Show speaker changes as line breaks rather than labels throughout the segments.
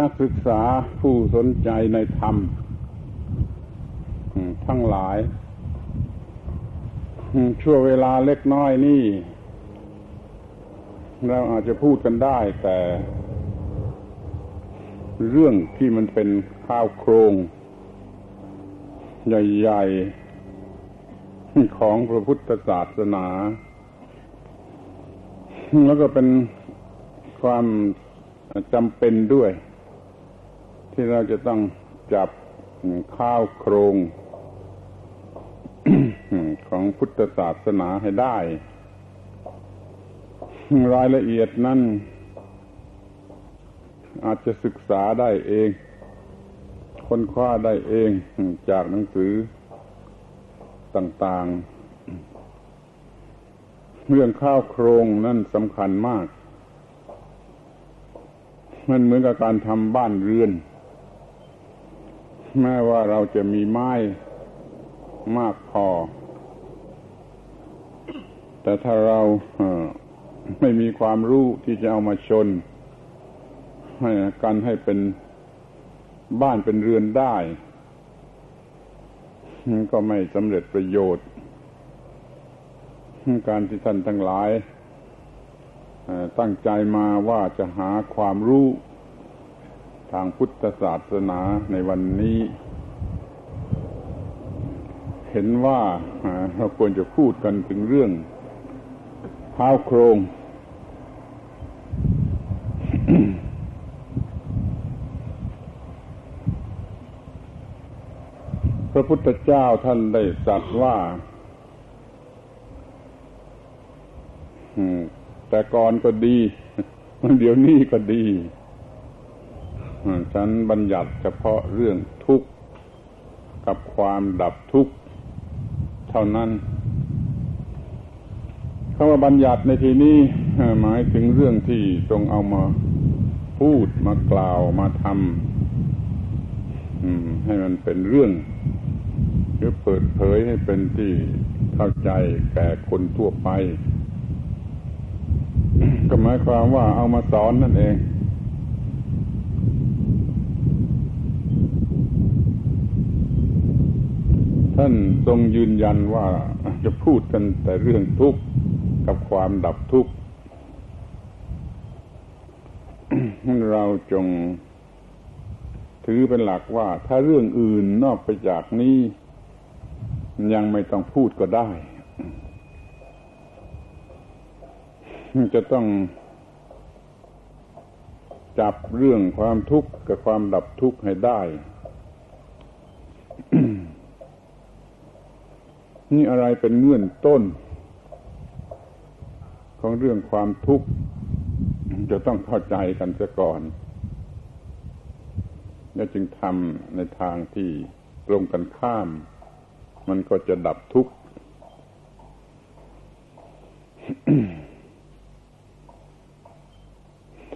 นักศึกษาผู้สนใจในธรรมทั้งหลาย ชั่วเวลาเล็กน้อยนี่ เราอาจจะพูดกันได้แต่ เรื่องที่มันเป็นข้าวโครง ใหญ่ๆ ของพระพุทธศาสนา แล้วก็เป็นความ จำเป็นด้วย ที่เราจะต้องจับข้าวโครงของพุทธศาสนาให้ได้ รายละเอียดนั้นอาจจะศึกษาได้เอง ค้นคว้าได้เองจากหนังสือต่าง ๆ เรื่องข้าวโครงนั่นสำคัญมาก มันเหมือนกับการทำบ้านเรือน แม้ว่าเราจะมีไม้มากพอ แต่ถ้าเราไม่มีความรู้ที่จะเอามาชนให้กันให้เป็นบ้านเป็นเรือนได้ ก็ไม่สำเร็จประโยชน์ การที่ท่านทั้งหลาย ตั้งใจมาว่าจะหาความรู้ทางพุทธศาสนาในวันนี้ เห็นว่าเราควรจะพูดกันถึงเรื่องเท้าโครง พระพุทธเจ้าท่านได้สัตว์ว่า แต่ก่อนก็ดีเดี๋ยวนี้ก็ดีฉันบัญญัติเฉพาะเรื่องทุกข์กับความดับทุกข์เท่านั้นคำว่าบัญญัติในที่นี้หมายถึงเรื่องที่ตรงเอามาพูดมากล่าวมาทำให้มันเป็นเรื่องหรือเปิดเผยให้เป็นที่เข้าใจแก่คนทั่วไป ก็หมายความว่าเอามาสอนนั่นเอง ท่านทรงยืนยันว่าจะพูดกันแต่เรื่องทุกข์กับความดับทุกข์เราจงถือเป็นหลักว่าถ้าเรื่องอื่นนอกไปจากนี้ ยังไม่ต้องพูดก็ได้ จะต้องจับเรื่องความทุกข์กับความดับทุกข์ให้ได้ นี่อะไรเป็นเงื่อนต้น ของเรื่องความทุกข์จะต้องเข้าใจกันเสียก่อนแล้วจึงทำในทางที่ตรงกันข้าม มันก็จะดับทุกข์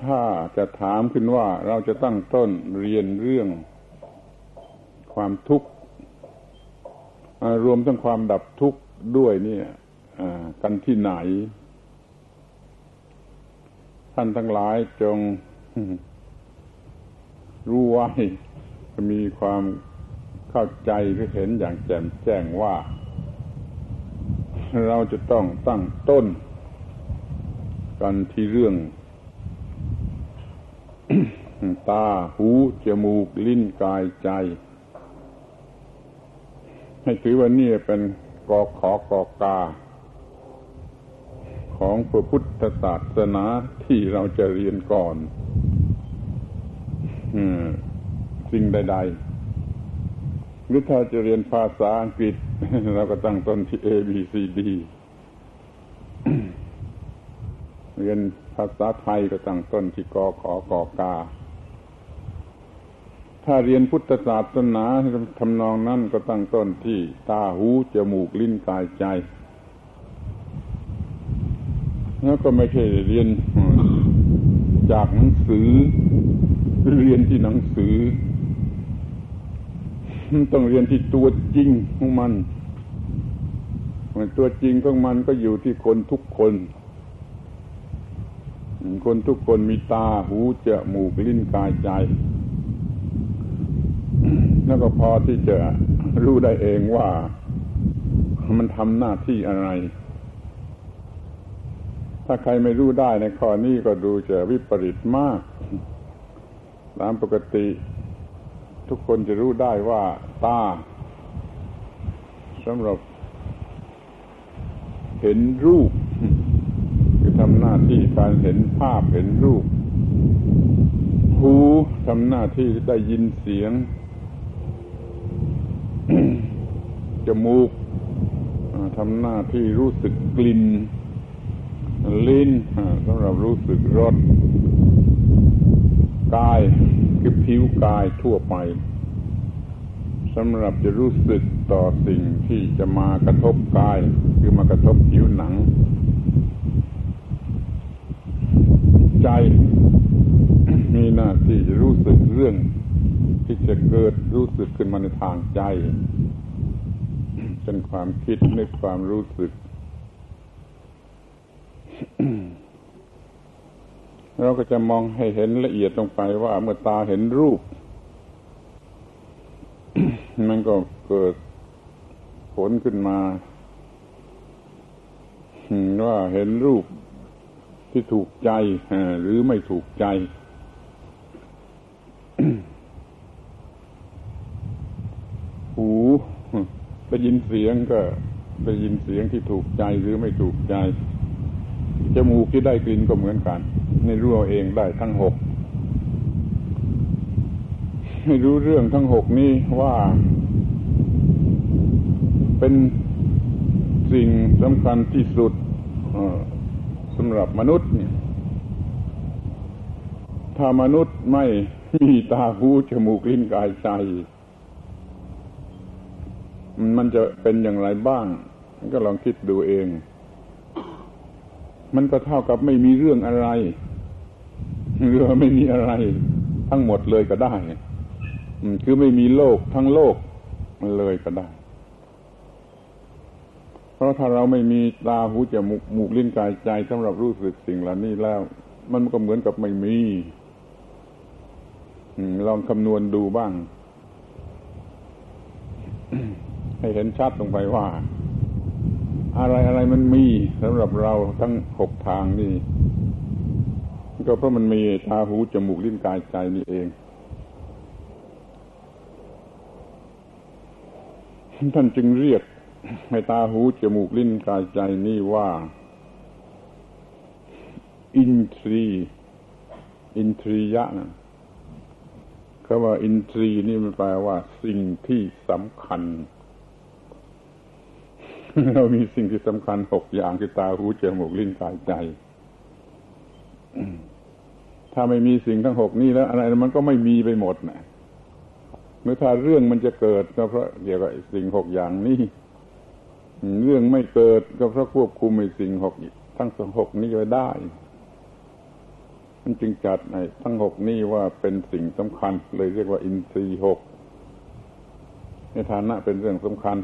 ถ้าจะถามขึ้นว่าเราจะตั้งต้นเรียนเรื่องความทุกข์รวมทั้งความดับทุกข์ด้วยเนี่ยกันที่ไหน ท่านทั้งหลายจงรู้ไว้มีความเข้าใจหรือเห็นอย่างแจ่มแจ้งว่า เราจะต้องตั้งต้น กันที่เรื่อง ตา หู จมูก ลิ้น กาย ใจ ให้ถือว่านี่เป็นกอขอกอกา ของพระพุทธศาสนาที่เราจะเรียนก่อนสิ่งใด ๆ หรือถ้าจะเรียนภาษาอังกฤษ เราก็ตั้งต้นที่ A B C D เรียน ภาษาไทยก็ตั้งต้นที่กอขอกอกา ถ้าเรียนพุทธศาสนาทำนองนั้นก็ตั้งต้นที่ตาหูจมูกลิ้นกายใจ แล้วก็ไม่ใช่เรียนจากหนังสือ เรียนที่หนังสือ ต้องเรียนที่ตัวจริงของมันตัวจริงของมันก็อยู่ที่คนทุกคน คนทุกคนมีตาหูจมูกลิ้นกายใจ แล้วก็พอที่จะรู้ได้เองว่ามันทำหน้าที่อะไร ถ้าใครไม่รู้ได้ในข้อนี้ก็ดูจะวิปริตมาก ตามปกติ ทุกคนจะรู้ได้ว่าตาสำหรับเห็นรูป น้าที่การเห็นภาพเห็นรูป หูทำหน้าที่ได้ยินเสียง จมูกทำหน้าที่รู้สึกกลิ่น ลิ้นสำหรับรู้สึกรสกายคือผิวกายทั่วไปสำหรับจะรู้สึกต่อสิ่งที่จะมากระทบกาย คือมากระทบผิวหนัง ใจมีหน้าที่รู้สึกเรื่องที่จะเกิดรู้สึกขึ้นมาในทางใจ เป็นความคิดนึกความรู้สึก เราก็จะมองให้เห็นละเอียดลงไปว่าเมื่อตาเห็นรูป มันก็เกิดผลขึ้นมาว่าเห็นรูป ที่ถูกใจหรือไม่ถูกใจ หูได้ยินเสียงก็ได้ยินเสียงที่ถูกใจหรือไม่ถูกใจ จมูกที่ได้กลิ่นก็เหมือนกันในรู้เอาเองได้ทั้งหกให้รู้เรื่องทั้งหกนี้ว่า เป็นสิ่งสำคัญที่สุด สำหรับมนุษย์เนี่ยถ้ามนุษย์ไม่มีตาหูจมูกลิ้นกายใจ มันจะเป็นอย่างไรบ้าง ก็ลองคิดดูเอง มันก็เท่ากับไม่มีเรื่องอะไรหรือไม่มีอะไร ทั้งหมดเลยก็ได้ คือไม่มีโลกทั้งโลกเลยก็ได้ เพราะถ้าเราไม่มีตาหูจมูกมูกลิ้นกายใจสำหรับรู้สึกสิ่งเหล่านี้แล้ว มันก็เหมือนกับไม่มีลองคำนวณดูบ้าง ให้เห็นชัดลงไปว่า อะไรอะไรมันมีสำหรับเราทั้งหกทางนี่ก็เพราะมันมีตาหูจมูกลิ้นกายใจนี่เอง ท่านจึงเรียก ให้ตาหูจมูกลิ้นกายใจนี่ว่า อินทรีอินทรียะนะคำว่าอินทรีนี่มันแปลว่า สิ่งที่สำคัญ เรามีสิ่งที่สำคัญหกอย่างคือตาหูจมูกลิ้นกายใจ ถ้าไม่มีสิ่งทั้งหกนี่แล้ว อะไรมันก็ไม่มีไปหมดนะเมื่อถ้าเรื่องมันจะเกิดก็เพราะเกี่ยวกับสิ่งหกอย่างนี้ เรื่องไม่เกิดก็เพราะควบคุมไอ้สิ่งหกทั้งสองหกนี้ไว้ได้ มันจึงจัดไอ้ทั้งหกนี้ว่าเป็นสิ่งสำคัญ เลยเรียกว่าอินทรีย์หกในฐานะเป็นเรื่องสำคัญ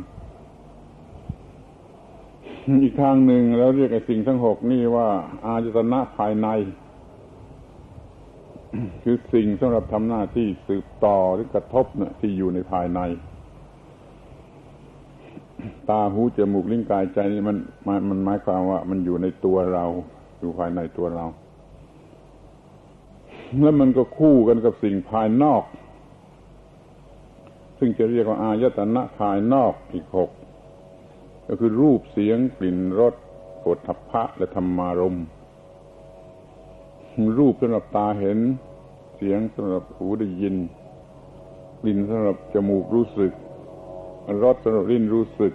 อีกทางหนึ่งแล้วเรียกไอ้สิ่งทั้งหกนี่ว่า อาจตนะภายใน คือสิ่งสำหรับทำหน้าที่สืบต่อหรือกระทบเนี่ยที่อยู่ในภายใน ตาหูจมูกลิ้นกายใจนี่มันมันมันหมายความว่า มันอยู่ในตัวเราอยู่ภายในตัวเรา แล้วมันก็คู่กันกับสิ่งภายนอก ซึ่งจะเรียกว่าอายตนะภายนอกอีกหกก็คือรูปเสียงกลิ่นรสปวดทัพพะและธรรมารมรูปสำหรับตาเห็น เสียงสำหรับหูได้ยินกลิ่นสำหรับจมูกรู้สึก รสสำหรับลิ้นรู้สึก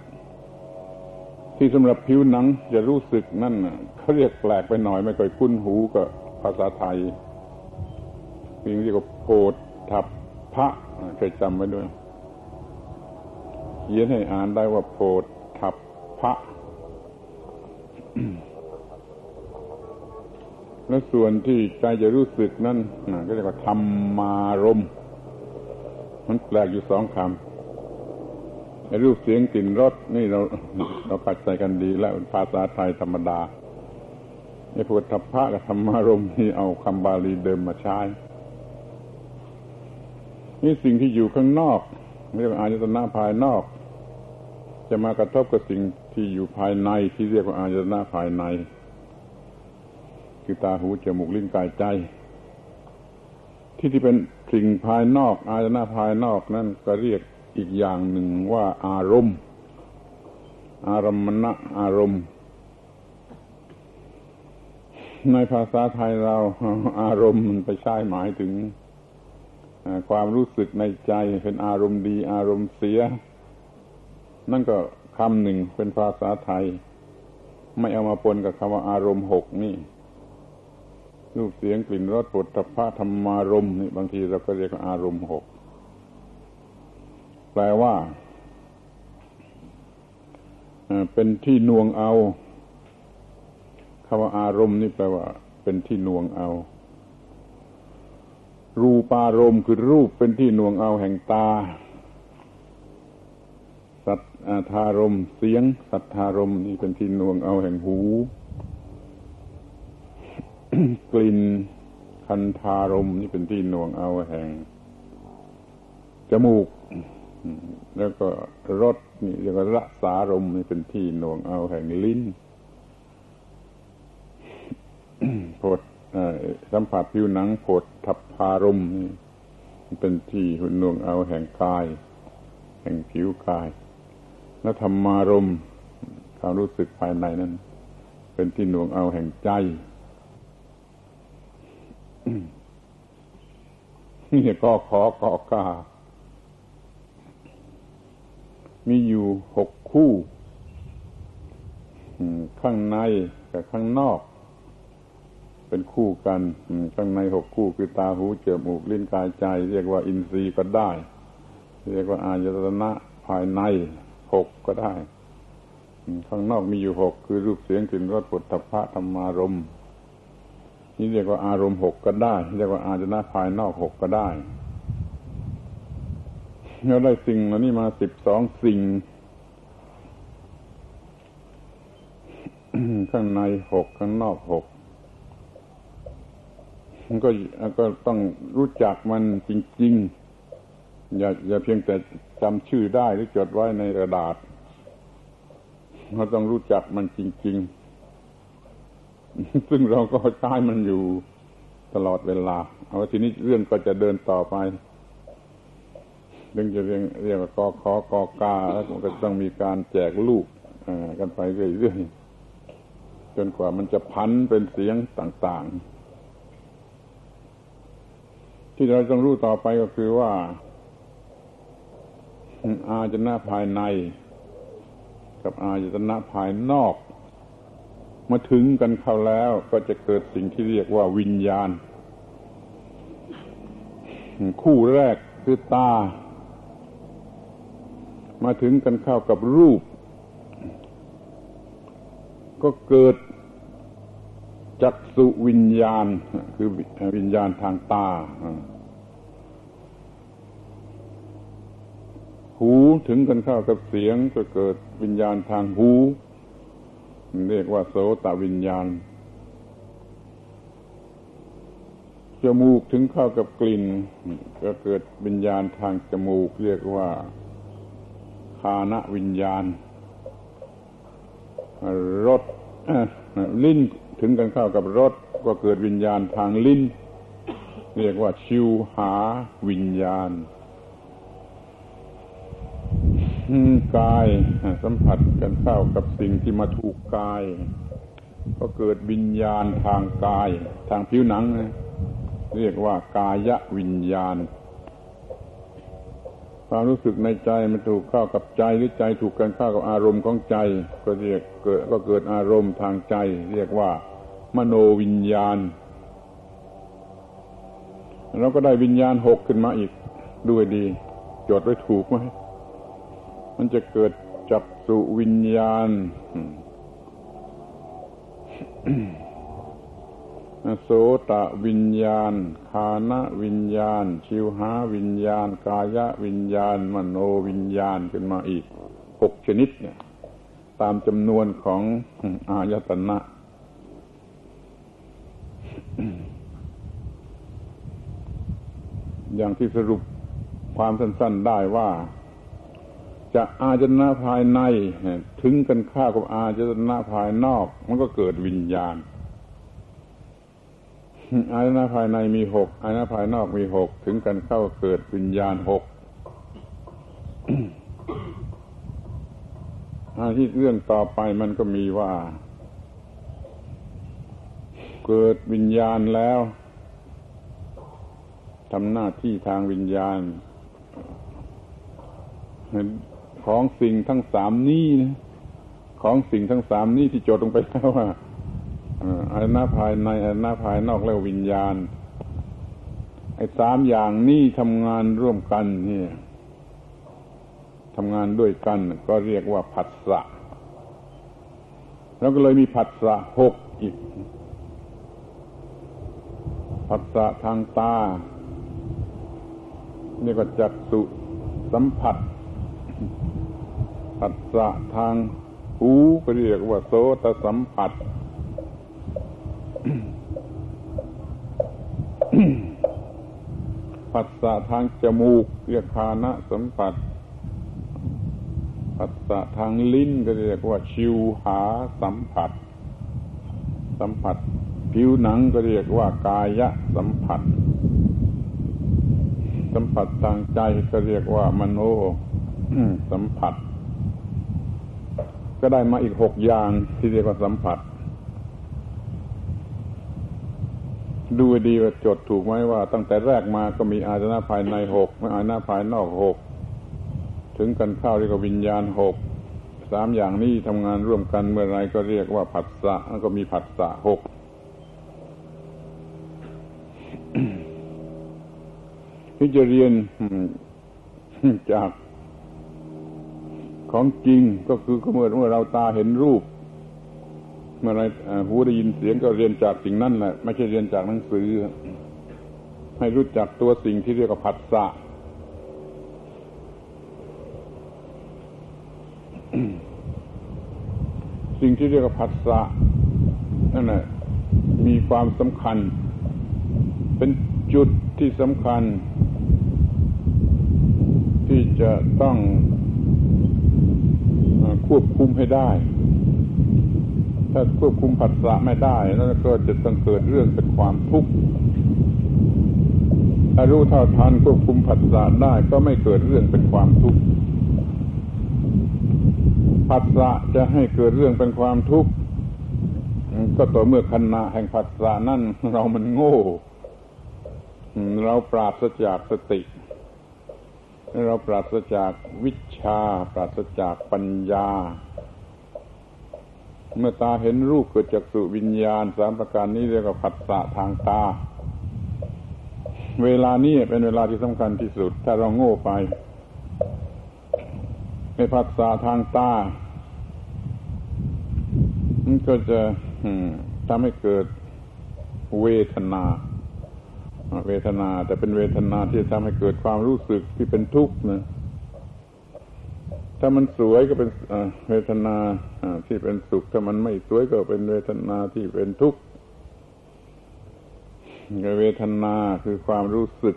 ที่สำหรับผิวหนังจะรู้สึกนั่นเขาเรียกแปลกไปหน่อยไม่ค่อยคุ้นหูกับภาษาไทยเพีเรียกว่าโพดทับพระเคยจำไว้ด้วยเขียนให้อ่านได้ว่าโพดทับพระและส่วนที่ใจจะรู้สึกนั่นก็เรียกว่าธรรมารมมันแปลกอยู่สองคำ รูปเสียงกลิ่นรสนี่เราเราปัดใจกันดี แล้วภาษาไทยธรรมดาไอ้พุทธพะกับธรรมารมนี่เอาคำบาลีเดิมมาใช้นี่สิ่งที่อยู่ข้างนอกเรียกว่าอายตนะภายนอก จะมากระทบกับสิ่งที่อยู่ภายในที่เรียกว่าอายตนะภายใน คือตาหูจมูกลิ้นกายใจ ที่ที่เป็นสิ่งภายนอก อายตนะภายนอกนั่นก็เรียก อีกอย่างหนึ่งว่าอารมณ์ อารมณะอารมณ์ ในภาษาไทยเราอารมณ์มันไปใช้หมายถึงความรู้สึกในใจเป็นอารมณ์ดี อารมณ์เสีย นั่นก็คำหนึ่งเป็นภาษาไทย ไม่เอามาปนกับคำว่าอารมณ์หกนี่รูปเสียงกลิ่นรสปุถะพะธรรมารมนี่บางทีเราก็เรียกอารมณ์หก แปลว่าเป็นที่นวงเอาคำว่าอารมณ์นี่แปลว่า เป็นที่นวงเอา รูปารมณ์คือรูปเป็นที่นวงเอาแห่งตา สัทธารมเสียง สัทธารมนี่เป็นที่นวงเอาแห่งหู กลิ่นคันธารมนี่เป็นที่นวงเอาแห่งจมูก แล้วก็รสนี่เรียกว่ารัสารมนี่เป็นที่หน่วงเอาแห่งลิ้นโพดสัมผัสผิวหนังโผดทับพารมนี่เป็นที่หุ่นนวงเอาแห่งกาย แห่งผิวกาย และธรรมารมความรู้สึกภายในนั้น เป็นที่หน่วงเอาแห่งใจนี่ก็ขอกอกา มีอยู่หกคู่ข้างในกับข้างนอก เป็นคู่กันข้างในหกคู่คือตาหูจมูกลิ้นกายใจ เรียกว่าอินทรีย์ก็ได้ เรียกว่าอายตนะภายในหกก็ได้ ข้างนอกมีอยู่หกคือรูปเสียงกลิ่นรสปุถะพระธรรมารมนี่เรียกว่าอารมณ์หกก็ได้ เรียกว่าอายตนะภายนอกหกก็ได้ เราได้สิ่งเหล่านี้มาสิบสองสิ่ง ข้างในหกข้างนอกหกมันก็ก็ต้องรู้จักมันจริง ๆ อย่าอย่าเพียงแต่จำชื่อได้หรือจดไว้ในกระดาษเราต้องรู้จักมันจริง ๆ ซึ่งเราก็ใช้มันอยู่ตลอดเวลา เอาทีนี้เรื่องก็จะเดินต่อไป เรื่องจะเรียกเรียกว่ากอขอกอกาแล้วมันก็ต้องมีการแจกลูกกันไปเรื่อยๆจนกว่ามันจะพันเป็นเสียงต่างๆ ที่เราต้องรู้ต่อไปก็คือว่า อาจนะภายใน กับอาจนะภายนอกมาถึงกันเข้าแล้วก็จะเกิดสิ่งที่เรียกว่าวิญญาณ คู่แรกคือตา มาถึงกันเข้ากับรูป ก็เกิดจักสุวิญญาณ คือวิญญาณทางตา หูถึงกันเข้ากับเสียง ก็เกิดวิญญาณทางหู เรียกว่าโสตวิญญาณจมูกถึงเข้ากับกลิ่น ก็เกิดวิญญาณทางจมูก เรียกว่า คานวิญญาณรสลิ้นถึงกันเข้ากับรสก็เกิดวิญญาณทางลิ้น เรียกว่าชิวหาวิญญาณกายสัมผัสกันเข้ากับสิ่งที่มาถูกกาย ก็เกิดวิญญาณทางกาย ทางผิวหนัง เรียกว่ากายวิญญาณ ความรู้สึกในใจมันถูกเข้ากับใจหรือใจถูกกันเข้ากับอารมณ์ของใจ ก็เรียกเกิดก็เกิดอารมณ์ทางใจ เรียกว่า มโนวิญญาณเราก็ได้วิญญาณหกขึ้นมาอีกด้วยดี จดไว้ถูกไหมมันจะเกิดจับสุวิญญาณ โสตวิญญาณ คานวิญญาณ ชิวหาวิญญาณ กายวิญญาณ มโนวิญญาณขึ้นมาอีกหกชนิดเนี่ย ตามจำนวนของอายตนะ อย่างที่สรุปความสั้นๆได้ว่า จะอาจนะภายใน ถึงกันข้ากับอาจนะภายนอก มันก็เกิดวิญญาณ อายนะภายในมีหกอายนะภายนอกมีหกถึงกันเข้าเกิดวิญญาณหกอาที่เรื่องต่อไปมันก็มีว่า เกิดวิญญาณแล้วทำหน้าที่ทางวิญญาณ ของสิ่งทั้งสามนี้นะของสิ่งทั้งสามนี้ที่จดลงไปแล้วว่า อายนาภายในอายนาภายนอกแล้ววิญญาณ ไอ้สามอย่างนี้ทำงานร่วมกันนี่ทำงานด้วยกัน ก็เรียกว่าผัสสะแล้วก็เลยมีผัสสะหกอีกผัสสะทางตานี่ก็จักสุสัมผัสผัสสะทางหูก็เรียกว่าโสตสัมผัส ผัสสะทางจมูกเรียกคานะสัมผัสผัสสะทางลิ้นก็เรียกว่า ชิวหาสัมผัส สัมผัส ผิวหนังก็เรียกว่ากายะสัมผัส สัมผัสทางใจก็เรียกว่ามโนสัมผัส ก็ได้มาอีกหกอย่างที่เรียกว่าสัมผัส ดูดีว่าจดถูกไหมว่า ตั้งแต่แรกมาก็มีอาจนาภายในหกไม่อาจนาภายนอกหกถึงกันเข้าเรียกว่าวิญญาณหกสามอย่างนี้ทำงานร่วมกันเมื่อไรก็เรียกว่าผัสสะแล้วก็มีผัสสะหกที่จะเรียนจากของจริงก็คือเมื่อเมื่อเราตาเห็นรูป เมื่อไรหูได้ยินเสียงก็เรียนจากสิ่งนั้นแหละไม่ใช่เรียนจากหนังสือ ให้รู้จักตัวสิ่งที่เรียกว่าผัสสะสิ่งที่เรียกว่าผัสสะนั่นแหละมีความสำคัญ เป็นจุดที่สำคัญ ที่จะต้องควบคุมให้ได้ ถ้าควบคุมผัสสะไม่ได้แล้วก็จะต้องเกิดเรื่องเป็นความทุกข์ถ้ารู้เท่าทันควบคุมผัสสะได้ก็ไม่เกิดเรื่องเป็นความทุกข์ผัสสะจะให้เกิดเรื่องเป็นความทุกข์ก็ต่อเมื่อขณะแห่งผัสสะนั่นเรามันโง่ เราปราศจากสติ เราปราศจากวิชา ปราศจากปัญญา เมื่อตาเห็นรูปเกิดจากสุวิญญาณสามประการนี้เรียกว่าผัสสะทางตา เวลานี้เป็นเวลาที่สำคัญที่สุด ถ้าเราโง่ไปในผัสสะทางตา มันก็จะทำให้เกิดเวทนา เวทนา แต่เป็นเวทนาที่ทำให้เกิดความรู้สึกที่เป็นทุกข์นะ ถ้ามันสวยก็เป็นเวทนาที่เป็นสุข ถ้ามันไม่สวยก็เป็นเวทนาที่เป็นทุกข์เวทนาคือความรู้สึก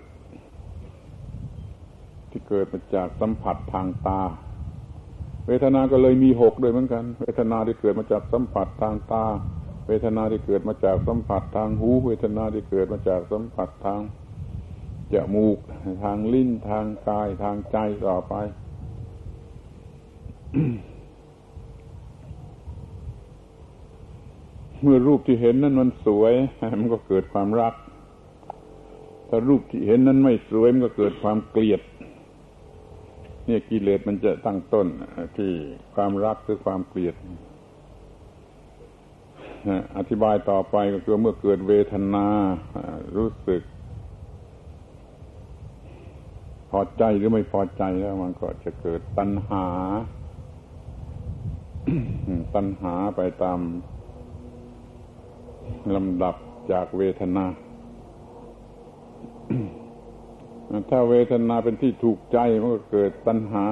ที่เกิดมาจากสัมผัสทางตา เวทนาก็เลยมีหกด้วยเหมือนกัน เวทนาที่เกิดมาจากสัมผัสทางตา เวทนาที่เกิดมาจากสัมผัสทางหู เวทนาที่เกิดมาจากสัมผัสทางจมูกทางลิ้นทางกายทางใจต่อไป เมื่อรูปที่เห็นนั้นมันสวย มันก็เกิดความรัก ถ้ารูปที่เห็นนั้นไม่สวยมันก็เกิดความเกลียด เนี่ยกิเลสมันจะตั้งต้นที่ความรักหรือความเกลียดอธิบายต่อไปก็คือเมื่อเกิดเวทนารู้สึก พอใจหรือไม่พอใจแล้วมันก็จะเกิดตัณหา ตัณหาไปตามลำดับจากเวทนา ถ้าเวทนาเป็นที่ถูกใจมันก็เกิดตัณหา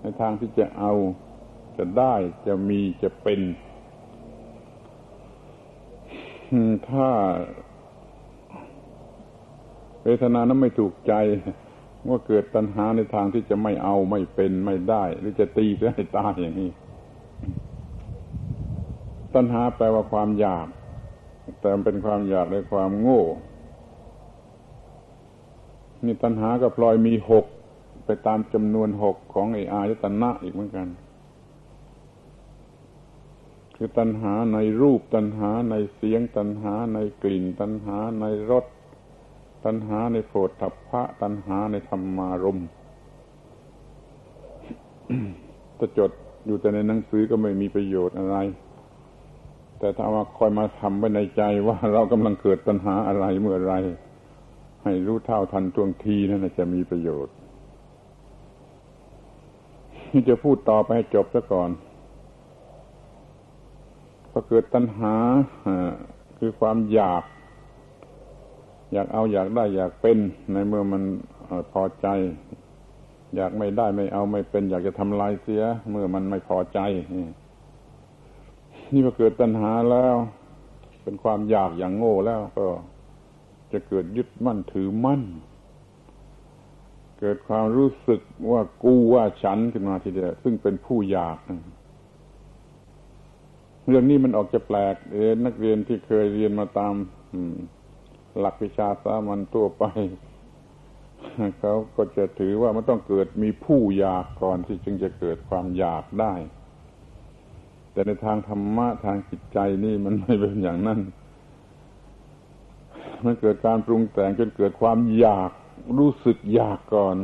ในทางที่จะเอาจะได้จะมีจะเป็น ถ้า เวทนานั้นไม่ถูกใจว่าเกิดตัณหาในทางที่จะไม่เอาไม่เป็นไม่ได้ หรือจะตีเสียให้ตายอย่างนี้ ตัณหาแปลว่าความอยาก แต่เป็นความอยากในความโง่ นี่ตัณหาก็พลอยมีหกไปตามจำนวนหกของไออายตนะอีกเหมือนกัน คือตัณหาในรูปตัณหาในเสียงตัณหาในกลิ่น ตัณหาในรสตัณหาในโผฏฐัพพะตัณหาในธรรมารมถ้าจดอยู่แต่ในหนังสือก็ไม่มีประโยชน์อะไร แต่ถ้าว่าคอยมาทำไว้ในใจว่าเรากำลังเกิดปัญหาอะไรเมื่อไรให้รู้เท่าทันทวงทีนั่นจะมีประโยชน์ที่จะพูดต่อไปให้จบซะก่อนพอเกิดตัณหาคือความอยาก อยากเอาอยากได้อยากเป็น ในเมื่อมันพอใจ อยากไม่ได้ไม่เอาไม่เป็น อยากจะทำลายเสีย เมื่อมันไม่พอใจ นี่พอเกิดปัญหาแล้ว เป็นความอยากอย่างโง่แล้วก็จะเกิดยึดมั่นถือมั่น เกิดความรู้สึกว่ากูว่าฉันขึ้นมาทีเดียวซึ่งเป็นผู้อยาก เรื่องนี้มันออกจะแปลกเอนักเรียนที่เคยเรียนมาตามหลักวิชาสามัญทั่วไปเขาก็จะถือว่ามันต้องเกิดมีผู้อยากก่อนที่จึงจะเกิดความอยากได้ แต่ในทางธรรมะทางจิตใจนี่มันไม่เป็นอย่างนั้น มันเกิดการปรุงแต่งจนเกิดความอยากรู้สึกอยากก่อน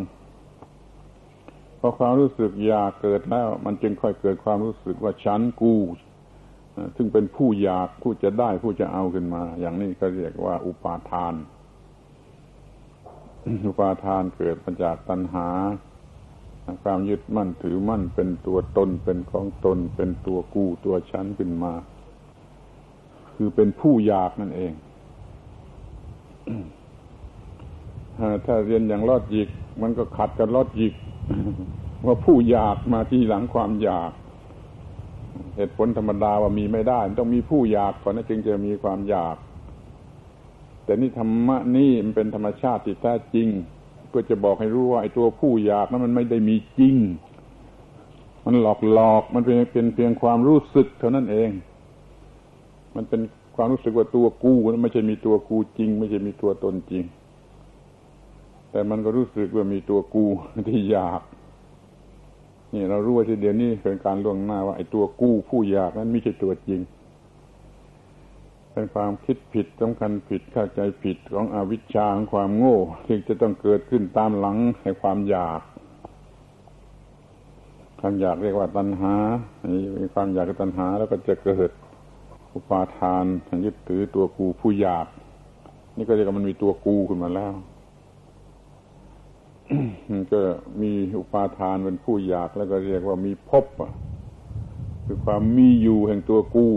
พอความรู้สึกอยากเกิดแล้ว มันจึงค่อยเกิดความรู้สึกว่าฉันกูซึ่งเป็นผู้อยากผู้จะได้ผู้จะเอาขึ้นมา อย่างนี้ก็เรียกว่า อุปาทาน อุปาทานเกิดมาจากตัณหา ความยึดมั่นถือมั่นเป็นตัวตนเป็นของตน เป็นตัวกู้ตัวชั้นขึ้นมา คือเป็นผู้อยากนั่นเองถ้าเรียนอย่างลอดยิก มันก็ขัดกันลอดยิก ว่าผู้อยากมาที่หลังความอยาก เหตุผลธรรมดาว่ามีไม่ได้ มันต้องมีผู้อยากก่อนนะจึงจะมีความอยาก แต่นี่ธรรมะนี่มันเป็นธรรมชาติที่แท้จริง เพื่อจะบอกให้รู้ว่าไอ้ตัวผู้อยากนั้นมันไม่ได้มีจริง มันหลอกหลอกมันเป็นเป็นเพียงความรู้สึกเท่านั้นเอง มันเป็นความรู้สึกว่าตัวกูนั้นไม่ใช่มีตัวกูจริง ไม่ใช่มีตัวตนจริง แต่มันก็รู้สึกว่ามีตัวกูที่อยาก นี่เรารู้ว่าทีเดียวนี้เป็นการล่วงหน้าว่าไอ้ตัวกู้ผู้อยากนั้นไม่ใช่ตัวจริง เป็นความคิดผิดสำคัญผิดเข้าใจผิดของอวิชชาของความโง่ที่จะต้องเกิดขึ้นตามหลังให้ความอยาก ความอยากเรียกว่าตัณหามีความอยากกับตัณหาแล้วก็จะเกิดอุปาทานยึดถือตัวกูผู้อยาก นี่ก็เรียกว่ามันมีตัวกูขึ้นมาแล้วก็มีอุปาทานเป็นผู้อยากแล้วก็เรียกว่ามีภพคือความมีอยู่แห่งตัวกู้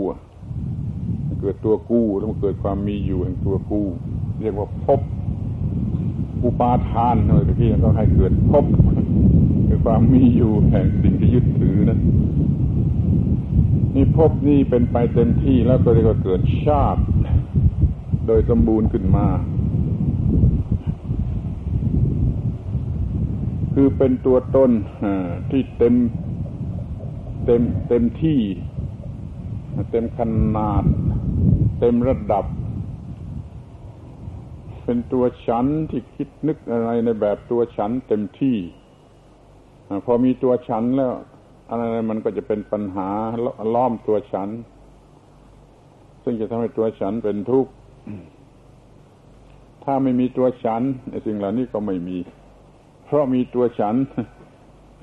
เกิดตัวกู้แล้วมันเกิดความมีอยู่แห่งตัวกู้เรียกว่าภพอุปาทานเมื่อกี้ก็ให้เกิดภพคือความมีอยู่แห่งสิ่งที่ยึดถือนะนี่ภพนี่เป็นไปเต็มที่แล้วก็เรียกว่าเกิดชาติ โดยสมบูรณ์ขึ้นมา คือเป็นตัวตนที่เต็มเต็มเต็มที่ เต็มขนาด ต็มระดับ เป็นตัวฉันที่คิดนึกอะไรในแบบตัวฉันเต็มที่ พอมีตัวฉันแล้วอะไรมันก็จะเป็นปัญหาล้อมตัวฉัน ซึ่งจะทำให้ตัวฉันเป็นทุกข์ถ้าไม่มีตัวฉันสิ่งเหล่านี้ก็ไม่มี เพราะมีตัวฉัน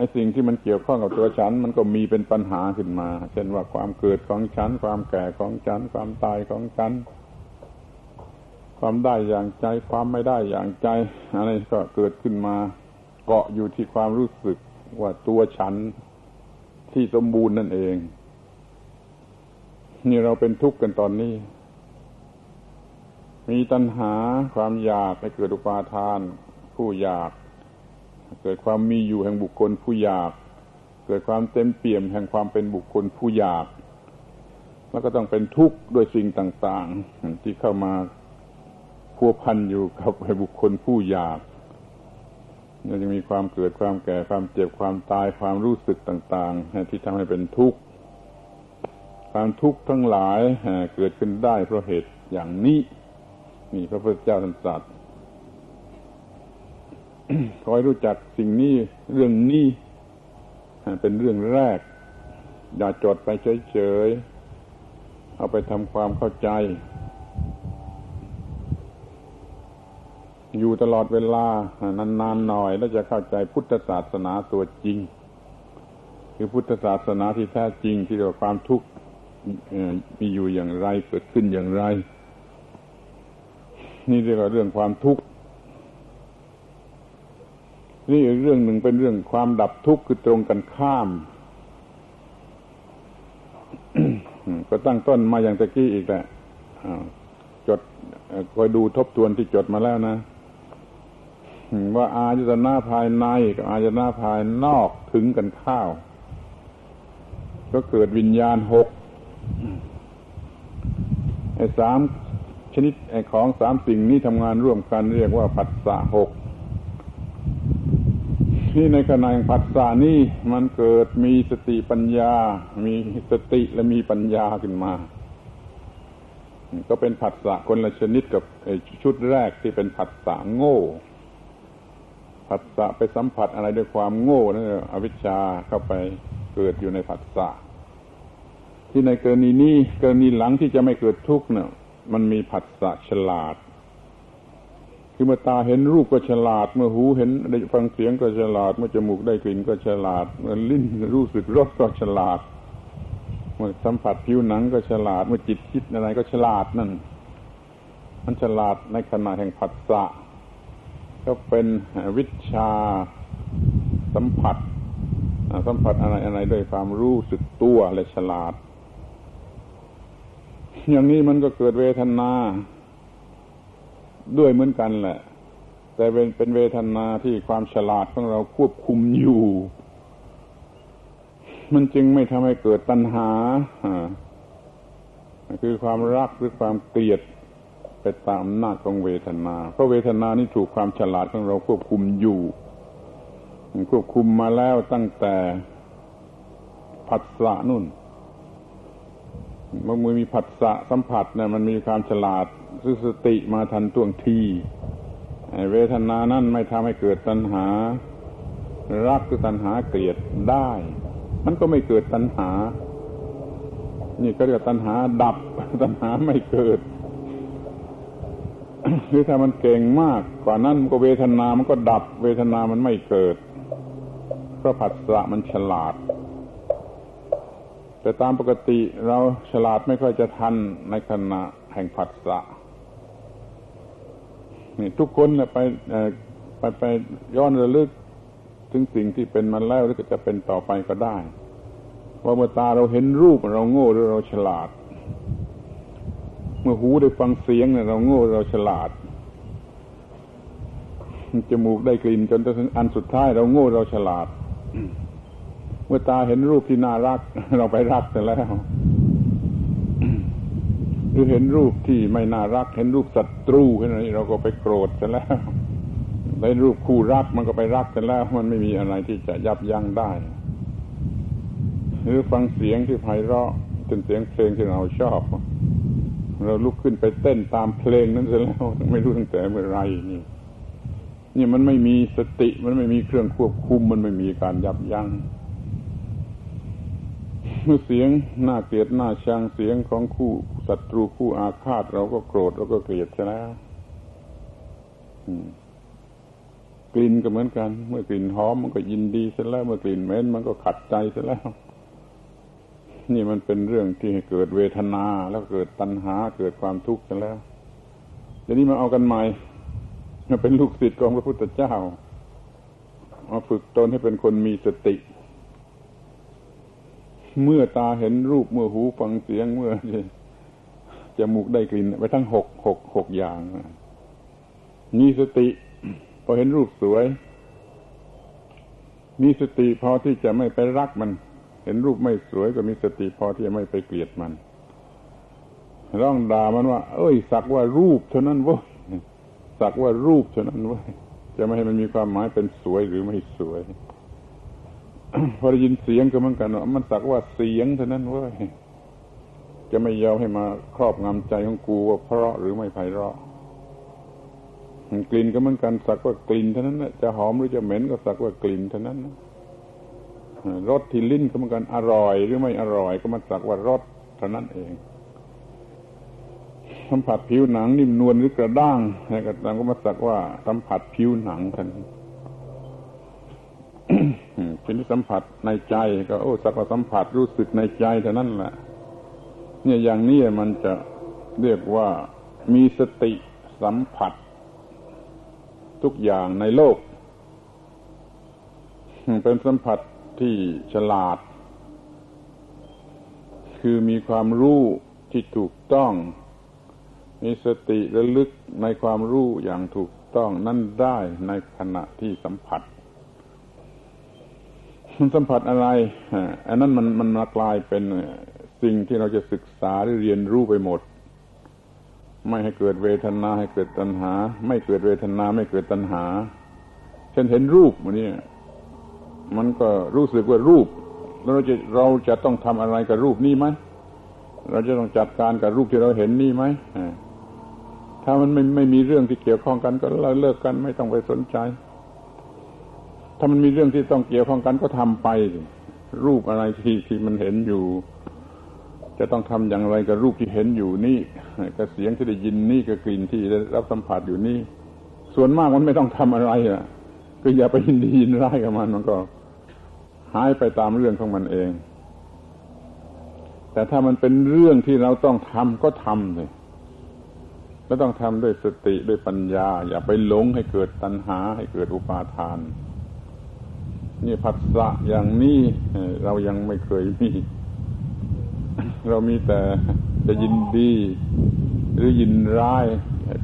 ไอ้สิ่งที่มันเกี่ยวข้องกับตัวฉัน มันก็มีเป็นปัญหาขึ้นมา เช่นว่าความเกิดของฉัน ความแก่ของฉัน ความตายของฉัน ความได้อย่างใจ ความไม่ได้อย่างใจ อะไรก็เกิดขึ้นมา เกาะอยู่ที่ความรู้สึกว่าตัวฉันที่สมบูรณ์นั่นเอง นี่เราเป็นทุกข์กันตอนนี้ มีตัณหาความอยากให้เกิดอุปาทาน ผู้อยาก เกิดความมีอยู่แห่งบุคคลผู้อยาก เกิดความเต็มเปี่ยมแห่งความเป็นบุคคลผู้อยาก แล้วก็ต้องเป็นทุกข์ด้วยสิ่งต่างๆ ที่เข้ามาพัวพันอยู่กับบุคคลผู้อยากมันจะมีความเกิดความแก่ความเจ็บความตายความรู้สึกต่างๆ ที่ทำให้เป็นทุกข์ความทุกข์ทั้งหลายเกิดขึ้นได้เพราะเหตุอย่างนี้นี่พระพุทธเจ้าท่านตรัส คอยรู้จักสิ่งนี้เรื่องนี้เป็นเรื่องแรก อย่าจดไปเฉยๆเอาไปทำความเข้าใจ อยู่ตลอดเวลานานๆหน่อย แล้วจะเข้าใจพุทธศาสนาตัวจริง คือพุทธศาสนาที่แท้จริงที่เรียกว่าความทุกข์มีอยู่อย่างไรเกิดขึ้นอย่างไร นี่เรียกว่าเรื่องความทุกข์ นี่อีกเรื่องหนึ่งเป็นเรื่องความดับทุกข์คือตรงกันข้าม ก็ตั้งต้นมาอย่างตะกี้อีกแหละจดคอยดูทบทวนที่จดมาแล้วนะ ว่าอายตนาภายในกับอายตนาภายนอกถึงกันข้าว ก็เกิดวิญญาณหกไอ้สามชนิดไอ้ของสามสิ่งนี้ทำงานร่วมกันเรียกว่าผัสสะหก ที่ในขณะแห่งผัสสะนี่มันเกิดมีสติปัญญา มีสติและมีปัญญาขึ้นมา ก็เป็นผัสสะคนละชนิดกับชุดแรกที่เป็นผัสสะโง่ ผัสสะไปสัมผัสอะไรด้วยความโง่นั่นอวิชชาเข้าไปเกิดอยู่ในผัสสะที่ในกรณีนี้กรณีหลังที่จะไม่เกิดทุกข์เนี่ยมันมีผัสสะฉลาด คือเมื่อตาเห็นรูปก็ฉลาด เมื่อหูเห็นได้ฟังเสียงก็ฉลาด เมื่อจมูกได้กลิ่นก็ฉลาด เมื่อลิ้นรู้สึกรสก็ฉลาด เมื่อสัมผัสผิวหนังก็ฉลาด เมื่อจิตคิดอะไรก็ฉลาดนั่น มันฉลาดในขณะแห่งผัสสะก็เป็นวิชาสัมผัสสัมผัสอะไรอะไรด้วยความรู้สึกตัวและฉลาด อย่างนี้มันก็เกิดเวทนา ด้วยเหมือนกันแหละ แต่เป็นเป็นเวทนาที่ความฉลาดของเราควบคุมอยู่ มันจึงไม่ทำให้เกิดตัณหาคือความรักหรือความเกลียดไปตามอำนาจของเวทนา เพราะเวทนานี่ถูกความฉลาดของเราควบคุมอยู่ ควบคุมมาแล้วตั้งแต่ผัสสะนุ่น เมื่อมีผัสสะสัมผัสเนี่ยมันมีความฉลาด ซื้อสติมาทันท่วงทีเวทนานั้นไม่ทำให้เกิดตัณหา รักคือตัณหาเกลียดได้ มันก็ไม่เกิดตัณหา นี่ก็เรียกตัณหาดับ ตัณหาไม่เกิด หรือถ้ามันเก่งมากกว่านั้นก็เวทนามันก็ดับ เวทนามันไม่เกิดเพราะผัสสะมันฉลาด แต่ตามปกติเราฉลาดไม่ค่อยจะทันในขณะแห่งผัสสะ นี่ทุกคนไปไปไปย้อนระลึก ถึงสิ่งที่เป็นมาแล้วหรือจะเป็นต่อไปก็ได้ ว่าเมื่อตาเราเห็นรูปเราโง่หรือเราฉลาด เมื่อหูได้ฟังเสียงเนี่ยเราโง่เราฉลาดจมูกได้กลิ่นจนถึงอันสุดท้ายเราโง่เราฉลาด เมื่อตาเห็นรูปที่น่ารัก เราไปรักแต่แล้ว หรือเห็นรูปที่ไม่น่ารัก เห็นรูปศัตรูเห็นอะไรเราก็ไปโกรธซะแล้วเห็นรูปคู่รักมันก็ไปรักกันแล้ว มันไม่มีอะไรที่จะยับยั้งได้ หรือฟังเสียงที่ไพเราะเป็นเสียงเพลงที่เราชอบ เราลุกขึ้นไปเต้นตามเพลงนั้นซะแล้วไม่รู้ตั้งแต่เมื่อไรนี่นี่มันไม่มีสติมันไม่มีเครื่องควบคุมมันไม่มีการยับยัง้ง เมื่อเสียงน่าเกลียดน่าชังเสียงของคู่ศัตรูคู่อาฆาตเราก็โกรธเราก็เกลียดซะแล้วกลิ่นก็เหมือนกัน เมื่อกลิ่นหอมมันก็ยินดีซะแล้วเมื่อกลิ่นเหม็นมันก็ขัดใจซะแล้ว นี่มันเป็นเรื่องที่เกิดเวทนาแล้วเกิดตัณหาเกิดความทุกข์ซะแล้วเดี๋ยวนี้มาเอากันใหม่มาเป็นลูกศิษย์ของพระพุทธเจ้ามาฝึกตนให้เป็นคนมีสติ เมื่อตาเห็นรูปเมื่อหูฟังเสียงเมื่อจมูกได้กลิ่น ไปทั้งหกหกหกอย่างมีสติ พอเห็นรูปสวย มีสติพอที่จะไม่ไปรักมัน เห็นรูปไม่สวยก็มีสติพอที่จะไม่ไปเกลียดมันร้องด่ามันว่า เอ้ย สักว่ารูปเท่านั้นเว้ยสักว่ารูปเท่านั้นเว้ยจะไม่ให้มันมีความหมายเป็นสวยหรือไม่สวย พอได้ยินเสียงก็เหมือนกันว่ามันสักว่าเสียงเท่านั้นเว้ยจะไม่ยอมให้มาครอบงำใจของกูว่าเพราะหรือไม่ไพเราะกลิ่นก็เหมือนกันสักว่ากลิ่นเท่านั้นนะจะหอมหรือจะเหม็นก็สักว่ากลิ่นเท่านั้นนะรสที่ลิ้นก็เหมือนกันอร่อยหรือไม่อร่อยก็มันสักว่ารสเท่านั้นเองสัมผัสผิวหนังนิ่มนวลหรือกระด้างอะไรก็ตามก็มาสักว่าสัมผัสผิวหนังท่าน เป็นสัมผัสในใจ ก็โอ้สักว่าสัมผัสรู้สึกในใจเท่านั้นแหละเนี่ยอย่างนี้มันจะเรียกว่ามีสติสัมผัส ทุกอย่างในโลก เป็นสัมผัสที่ฉลาด คือมีความรู้ที่ถูกต้อง มีสติระลึกในความรู้อย่างถูกต้องนั่นได้ในขณะที่สัมผัส มันสัมผัสอะไรอันนั้นมันมันมากลายเป็นสิ่งที่เราจะศึกษาหรือเรียนรู้ไปหมด ไม่ให้เกิดเวทนาให้เกิดตัณหา ไม่เกิดเวทนาไม่เกิดตัณหาเช่นเห็นรูปมันนี่มันก็รู้สึกว่ารูปแล้วเราจะเราจะต้องทำอะไรกับรูปนี้ไหมเราจะต้องจัดการกับรูปที่เราเห็นนี่ไหมถ้ามันไม่ไม่มีเรื่องที่เกี่ยวข้องกันก็เราเลิกกันไม่ต้องไปสนใจ ถ้ามันมีเรื่องที่ต้องเกี่ยวข้องกันก็ทำไป รูปอะไรที่ที่มันเห็นอยู่ จะต้องทำอย่างไรกับรูปที่เห็นอยู่นี่กับเสียงที่ได้ยินนี่กับกลิ่นที่ได้รับสัมผัสอยู่นี่ ส่วนมากมันไม่ต้องทำอะไรอะก็อย่าไปยินดียินร้ายกับมันมันก็หายไปตามเรื่องของมันเอง แต่ถ้ามันเป็นเรื่องที่เราต้องทำก็ทำเลยก็ต้องทำด้วยสติด้วยปัญญา อย่าไปหลงให้เกิดตัณหา ให้เกิดอุปาทาน นี่ผัสสะอย่างนี้เรายังไม่เคยมี เรามีแต่จะยินดี หรือยินร้าย